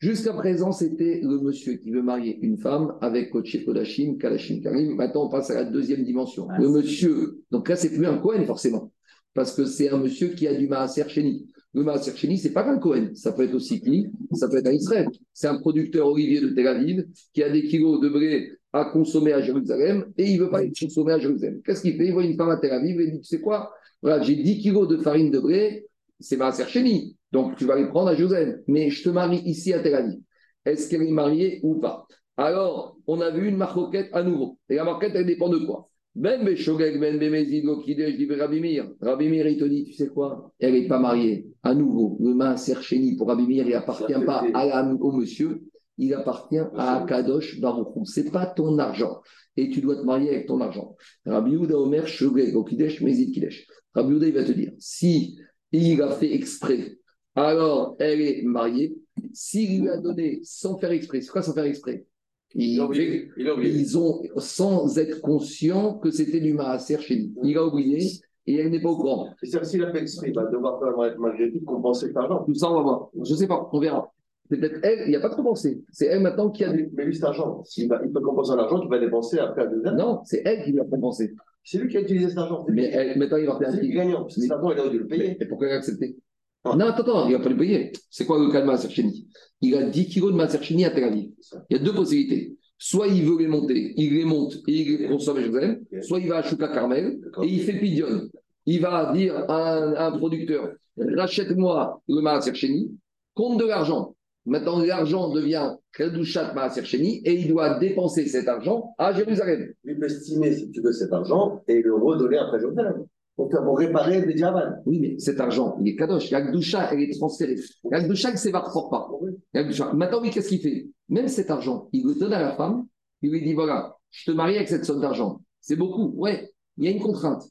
Jusqu'à présent, c'était le monsieur qui veut marier une femme avec Koché Kodashim, Kalashim Karim. Maintenant, on passe à la deuxième dimension. Ah, le monsieur, donc là, c'est plus un Cohen forcément, parce que c'est un monsieur qui a du Maaser Cheni. Le Maaser Cheni, c'est pas qu'un Cohen, ça peut être aussi qui, ça peut être un Israël. C'est un producteur olivier de Tel Aviv qui a des kilos de blé à consommer à Jérusalem et il veut pas être consommé à Jérusalem. Qu'est-ce qu'il fait? Il voit une femme à Tel Aviv et il dit, tu sais quoi? Voilà, j'ai 10 kilos de farine de blé, c'est ma Chéni. Donc, tu vas les prendre à Joseph. Mais je te marie ici à Tel. Est-ce qu'elle est mariée ou pas? Alors, on a vu une marquette à nouveau. Et la marquette, elle dépend de quoi? Ben Beshogeg, Ben Bemezid, Lokidej, dit Rabimir. Rabimir, il te dit, tu sais quoi? Elle n'est pas mariée. À nouveau, le Maaser Chéni pour Rabimir, il n'appartient pas à au monsieur, il appartient à Kadosh Baruchou. Ce n'est pas ton argent. Et tu dois te marier avec ton argent. Rabbi Omer, Shogeg, Okidesh, Mezid, Kidesh. Rabbi il va te dire, si il a fait exprès, alors elle est mariée. S'il lui a donné sans faire exprès, c'est quoi sans faire exprès? Il, Ils ont, sans être conscient que c'était du maaser chez lui. Il a oublié et elle n'est pas au courant. C'est-à-dire s'il a fait exprès, il va devoir faire malgré tout compenser par l'argent. Tout ça, on va voir. Je ne sais pas, on verra. C'est peut-être elle, il n'y a pas trop pensé. C'est elle maintenant qui a. Mais lui, cet argent, il, va, il peut compenser l'argent qu'il va dépenser après à deux ans. Non, c'est elle qui lui a compensé. C'est lui qui a utilisé cet argent. Mais maintenant, il va payer. C'est gagnant, parce que cet argent, il a dû le payer. Et pourquoi il a accepté? Non. attends, attends, il va pas le payer. C'est quoi le cas de Maserchini Il a 10 kilos de Maserchini à Tel Aviv. Il y a deux possibilités. Soit il veut les monter, il les monte et il les consomme à Jérusalem, soit il va à Chouka Carmel et il fait pidion. Il va dire à un, producteur rachète-moi le Maserchini, compte de l'argent. Maintenant, l'argent devient Kedushat Maaser Sheni et il doit dépenser cet argent à Jérusalem. Il peut estimer, si tu veux, cet argent et le redonner après Jérusalem. Donc, pour réparer les diamants. Oui, mais cet argent, il est kadosh. La Gdusha, elle est transférée. La Gdusha, elle ne s'évapore pas. Maintenant, oui, qu'est-ce qu'il fait? Même cet argent, il le donne à la femme. Il lui dit voilà, je te marie avec cette somme d'argent. C'est beaucoup. Ouais, il y a une contrainte.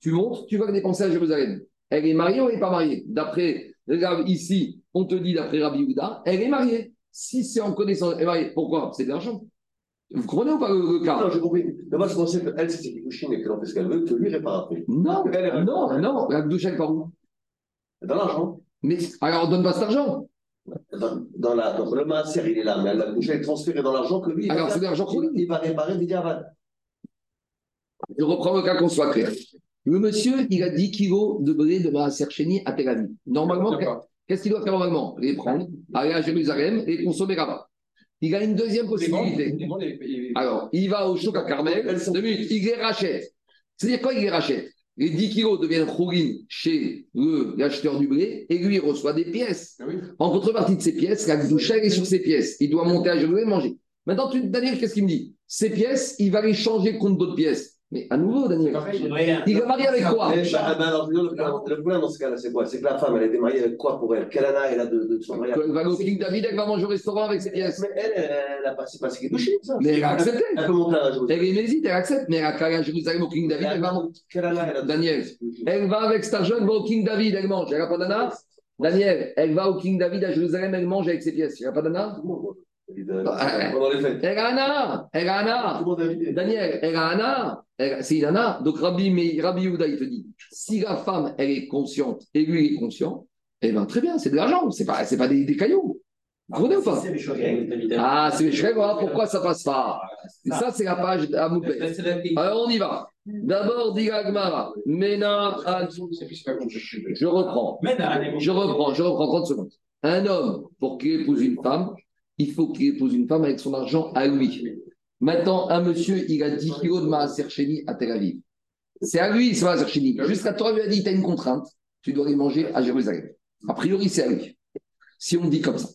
Tu montes, tu vas le dépenser à Jérusalem. Elle est mariée ou elle n'est pas mariée? D'après, regarde ici, on te dit d'après Rabbi Houda, elle est mariée. Si c'est en connaissance, elle est mariée. Pourquoi? C'est de l'argent. Vous comprenez ou pas le, cas? Non, j'ai compris. Mais moi, je pensais qu'elle, c'est couchines et qu'elle en fait ce qu'elle veut, que lui répare après. Non, non, non, la douche, elle part où? Dans l'argent. Mais alors, on donne pas cet argent. Dans, dans, la, dans le maaser, il est là, mais la elle est transférée dans l'argent que lui. Alors, c'est de l'argent il, il va réparer Vidiavad. Je reprends le cas qu'on soit clair. Le monsieur, il a 10 kilos de blé de maaser à Tel Aviv. Normalement, Qu'est-ce qu'il doit faire normalement? Les prendre, aller à Jérusalem et consommer là-bas. Il a une deuxième possibilité. Alors, il va au choc à Carmel, deux minutes, il les rachète. C'est-à-dire quoi il les rachète? Les 10 kilos deviennent chougin chez l'acheteur du blé et lui, il reçoit des pièces. Ah en contrepartie de ces pièces, la douche est sur ces pièces. Il doit monter à Jérusalem et manger. Maintenant, tu, Daniel, qu'est-ce qu'il me dit? Ces pièces, il va les changer contre d'autres pièces. Mais à nouveau, Daniel, il est marié avec quoi? Mais, bah, bah, alors, le, problème dans ce cas-là, c'est quoi? C'est que la femme, elle a été mariée avec quoi pour elle? Quelle année elle a de, de son mariage? Elle va au King David, elle va manger au restaurant avec ses pièces. Mais elle, elle, elle a pas, c'est pas ce qui est touché, ça. Mais elle a accepté. Elle peut monter à la Elle hésite, elle accepte, mais elle a à Jérusalem au King David, elle va manger. Quelle année elle a de- Daniel, elle va avec cet argent, elle va au King David, elle mange. Elle n'a pas d'ana Daniel, elle va au King David à Jérusalem, elle mange avec ses pièces. Elle n'a pas d'ana Pendant les fêtes. Elle a un ana, elle a un ana. Tout le monde a vidé. Daniel, elle a c'est une. Donc Rabbi, mais Rabbi Yehuda, il te dit, si la femme, elle est consciente et lui, il est conscient, eh bien très bien, c'est de l'argent, c'est pas, pas des, des cailloux. Vous comprenez ou pas? C'est les. Ah, c'est vais voir pourquoi ça passe pas. Et ça, c'est la page à Moupé. Alors on y va. D'abord, dit Agmara, Mena, Ad- je reprends. Je reprends, je reprends 30 secondes. Un homme, pour qu'il épouse une femme, il faut qu'il épouse une femme avec son argent à lui. Maintenant, un monsieur, il a 10 kilos de Maaser à Tel Aviv. C'est à lui, ce Maaser. Jusqu'à toi, lui a dit, tu as une contrainte, tu dois les manger à Jérusalem. A priori, c'est à lui. Si on dit comme ça,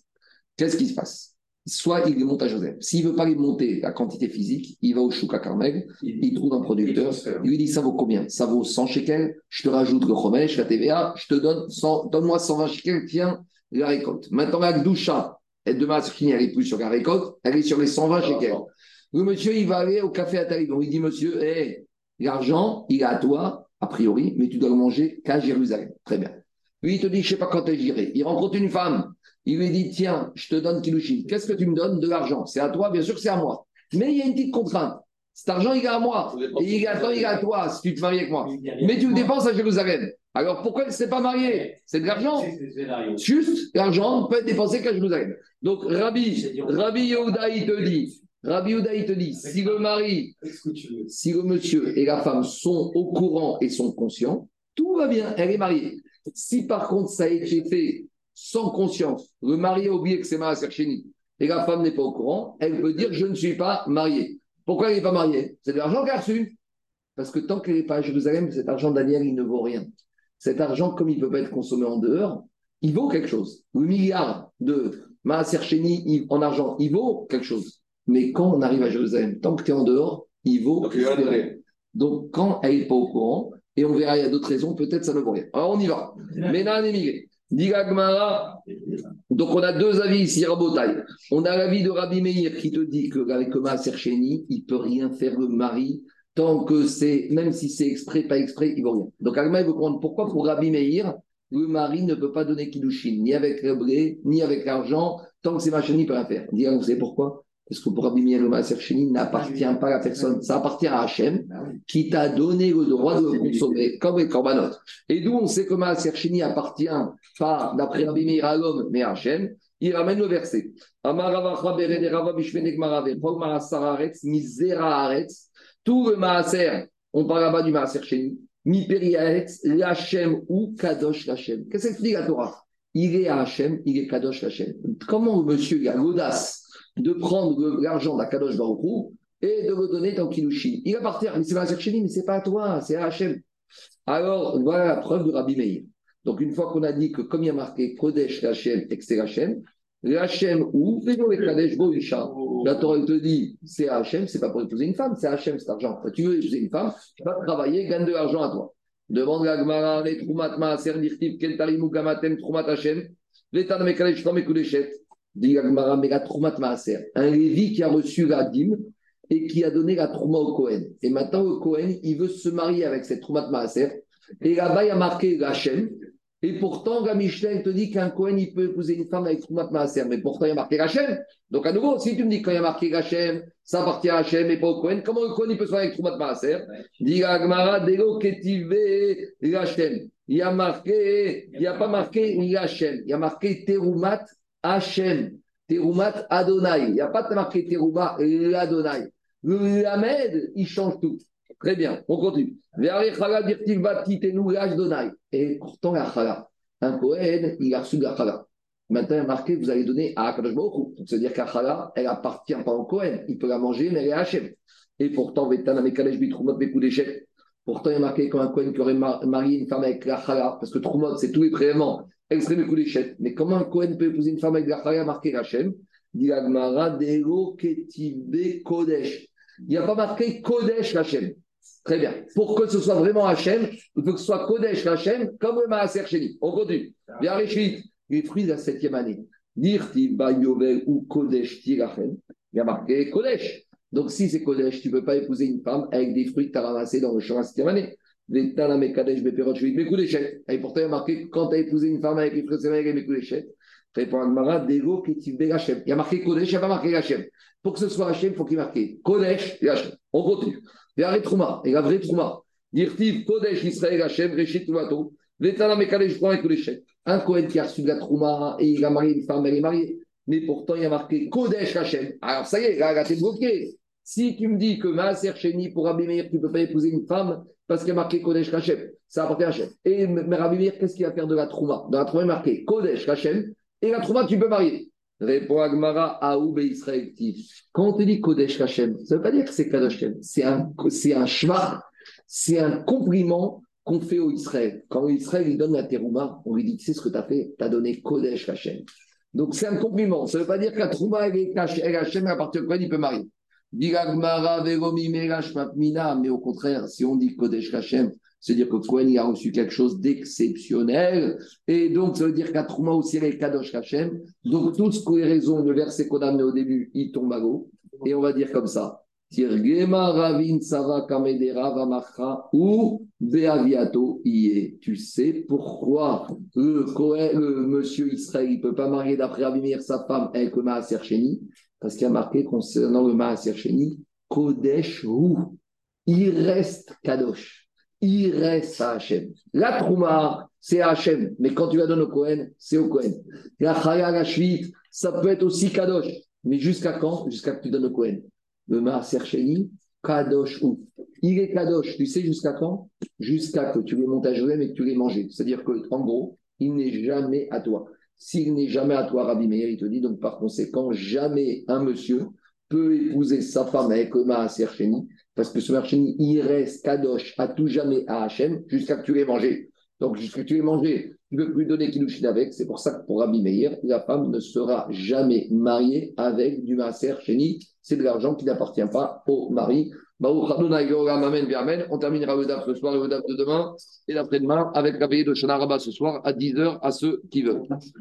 qu'est-ce qui se passe? Soit il les monte à Jérusalem. S'il ne veut pas les monter à quantité physique, il va au Chouka Carmel, il trouve un producteur, il lui dit ça vaut combien? Ça vaut 100 shekels, je te rajoute le chomesh, la TVA, je te donne 100, donne-moi 120 shekels, tiens, la récolte. Maintenant, la Gdoucha, elle demain, elle est plus sur la récolte, elle est sur les 120 shekels. Le monsieur, il va aller au café à Talibon. Il dit, monsieur, hé, l'argent, il est à toi, a priori, mais tu dois le manger qu'à Jérusalem. Très bien. Lui, il te dit, je ne sais pas quand j'irai. Il rencontre une femme. Il lui dit, tiens, je te donne Kilushin. Qu'est-ce que tu me donnes? De l'argent. C'est à toi, bien sûr, c'est à moi. Mais il y a une petite contrainte. Cet argent, il est à moi. Et il est à toi, il est à toi, si tu te maries avec moi. Mais tu le dépenses à Jérusalem. Alors pourquoi elle ne s'est pas mariée C'est de l'argent. Juste, l'argent peut être dépensé qu'à Jérusalem. Donc, Rabbi, Rabbi Yehuda, il te dit, Rabbi Yehuda, il te dit, si le mari, si le monsieur et la femme sont au courant et sont conscients, tout va bien, elle est mariée. Si par contre ça a été fait sans conscience, le mari a oublié que c'est Sheni et la femme n'est pas au courant, elle peut dire je ne suis pas mariée. Pourquoi elle n'est pas mariée? C'est de l'argent qu'elle a reçu. Parce que tant qu'elle n'est pas à Jérusalem, cet argent Daniel, il ne vaut rien. Cet argent, comme il ne peut pas être consommé en dehors, il vaut quelque chose. Le milliard de Maaser en argent, il vaut quelque chose. Mais quand on arrive à Jérusalem, tant que tu es en dehors, il vaut. Donc, il. Donc, quand elle n'est pas au courant, et on verra, il y a d'autres raisons, peut-être ça ne vaut rien. Alors, on y va. Ménan émigré. Diga Gemara. Donc, on a deux avis ici, Rabotai. On a l'avis de Rabbi Meir qui te dit qu'avec Maaser Sheni, il ne peut rien faire le mari tant que c'est, même si c'est exprès, pas exprès, il ne vaut rien. Donc, Agma, il veut comprendre pourquoi pour Rabbi Meir, le mari ne peut pas donner Kiddushin, ni avec le blé, ni avec l'argent, tant que c'est Macheni, il ne peut rien faire. Dis, vous savez pourquoi? Parce que pour Rabbi Meir, le Maaser Sheni n'appartient pas à la personne, ça appartient à Hachem, qui t'a donné le droit de le consommer, comme les korbanot. Et d'où on sait que Maaser Sheni appartient pas, d'après Rabbi Meir, à l'homme, mais à Hachem, il ramène le verset. Amaravacha berede rava bishvenek marave, pog marasar haaretz, mizera haaretz. Tout le Maaser, on parle là-bas du Maaser Sheni, mi peri haaretz, l'Hachem ou kadosh l'Hachem. Qu'est-ce que dit la Torah? Il est à Hachem, il est kadosh l'Hachem. Comment le monsieur il a l'audace de prendre l'argent d'Akadosh Baruch Hu et de le donner dans Kilushin Il appartient, mais c'est Maaser Sheni, mais c'est pas à toi, c'est à Hachem. Alors, voilà la preuve de Rabbi Meir. Donc, une fois qu'on a dit que comme il y a marqué Kodesh Hachem et que Hachem ou Boisha. La Torah te dit c'est Hachem, c'est pas pour épouser une femme, c'est Hachem cet argent. Tu veux épouser une femme, tu vas travailler, gagne de l'argent à toi. Demande la Gemara, les Troumat Maaser Dirtiv, Ken Tarimu Gamatem Troumat Hachem, Vetan Mekalesh Tam Ekudeshet. Dit la Gemara, mais la Troumat Maaser. Un Lévi qui a reçu la dîme et qui a donné la Trouma au Cohen. Et maintenant, le Cohen, il veut se marier avec cette Troumat Maaser. Et là-bas, il y a marqué Hachem. Et pourtant, la Mishnah te dit qu'un Cohen, il peut épouser une femme avec Troumat Maaser. Mais pourtant, il y a marqué Hachem. Donc, à nouveau, si tu me dis que quand il y a marqué Hachem, ça appartient à Hachem et pas au Cohen, comment le Cohen, il peut se marier avec Troumat Maaser? Dit la Gemara, Delo Ketive Hachem. Il y a marqué, il n'y a pas marqué Hachem. Il y a marqué Terumat Hachem. Terumat Adonai. Il n'y a pas marqué Teruma Adonai. Le Lamed, il change tout. Très bien, on continue. Et pourtant, la chala. Un Kohen, il a reçu la chala. Maintenant, il a marqué, vous allez donner à Akadosh c'est-à-dire qu'à chala, elle appartient pas au Kohen. Il peut la manger, mais elle est Hachem. Et pourtant. Pourtant, il a marqué quand un Kohen qui aurait mar- marié une femme avec la chala, parce que Trumot, c'est tous les prélèvements, extrême d'échec. Mais comment un Kohen peut épouser une femme avec la chala marqué Hachem? Dit Ketibe Kodesh. Il n'y a pas marqué Kodesh Hachem. Très bien. Pour que ce soit vraiment Hachem, il faut que ce soit Kodesh Hachem, comme le Maaser Sheni. On continue. Bien, Réchit, les fruits de la septième année. Dirti Bayovel ou Kodesh Tirachem. Il y a marqué Kodesh. Donc, si c'est Kodesh, tu ne peux pas épouser une femme avec des fruits que tu as ramassés dans le champ la septième année. Et pourtant, il y a marqué quand tu as épousé une femme avec les fruits de avec les Kodesh. Répond Agmara, Dego Ketiv Hachem. Il y a marqué Kodesh, il n'y a pas marqué Hachem. Pour que ce soit Hachem, il faut qu'il marqué Kodesh et Hachem. On continue. La Trouma, et la vraie Trouma. Dirtiv Kodesh Israël Hachem, Réchit Toumato. Vétana Mekadesh prend avec Kodesh. Un Kohen qui a reçu de la Trouma et il a marié une femme, elle est mariée. Mais pourtant, il y a marqué Kodesh Hachem. Alors ça y est, là, là bloqué. Si tu me dis que Maaser Cheni, pour Rabbi Meir, tu ne peux pas épouser une femme parce qu'il y a marqué Kodesh Hachem, ça appartient à Hachem. Et Rabbi Meir, qu'est-ce qu'il va faire de la Trouma? Dans la Trouma, il est marqué Kodesh Hachem, et la Trouma, tu peux marier. Répond Agmara, Aoub et Israël. Quand on te dit Kodesh Hachem, ça ne veut pas dire que c'est Kadosh Hachem. C'est un, c'est un c'est un compliment qu'on fait au Israël. Quand Israël il donne la terouma, on lui dit, tu sais ce que tu as fait? Tu as donné Kodesh Hachem. Donc c'est un compliment. Ça ne veut pas dire que la trouma, elle est Hachem, à partir de quoi il peut marier. Mais au contraire, si on dit Kodesh Hachem, c'est-à-dire que Cohen a reçu quelque chose d'exceptionnel. Et donc, ça veut dire qu'à Trouma aussi, il Kadosh Hachem. Donc, toutes les raisons, le verset qu'on a amené au début, il tombe à l'eau. Et on va dire comme ça. Ravin ou Beaviato Iye. Tu sais pourquoi le, monsieur Israël ne peut pas marier d'après Avimir sa femme avec le Maaser Parce qu'il y a marqué concernant le Maaser Kodesh ou. Il reste Kadosh il reste à. La Trouma, c'est à Hachem, mais quand tu la donnes au Kohen, c'est au Kohen. La Chaya, la Shvit, ça peut être aussi Kadosh. Mais jusqu'à quand? Jusqu'à que tu donnes au Kohen. Le Maaser Sheni, Kadosh ou. Il est Kadosh, tu sais jusqu'à quand? Jusqu'à que tu les montes à Jérusalem et que tu les manges. C'est-à-dire qu'en gros, il n'est jamais à toi. S'il n'est jamais à toi, Rabbi Meir, il te dit donc par conséquent, jamais un monsieur peut épouser sa femme avec le Sheni parce que ce marché, il reste kadosh à tout jamais à Hachem jusqu'à que tu l'aies mangé. Donc, jusqu'à que tu l'aies mangé, tu ne peux plus donner Kiddushin avec. C'est pour ça que pour Rabbi Meir, la femme ne sera jamais mariée avec du maaser chéni. C'est de l'argent qui n'appartient pas au mari. On terminera le DAF ce soir le DAF de demain et l'après-demain avec la veillée de Shana ce soir à 10h à ceux qui veulent.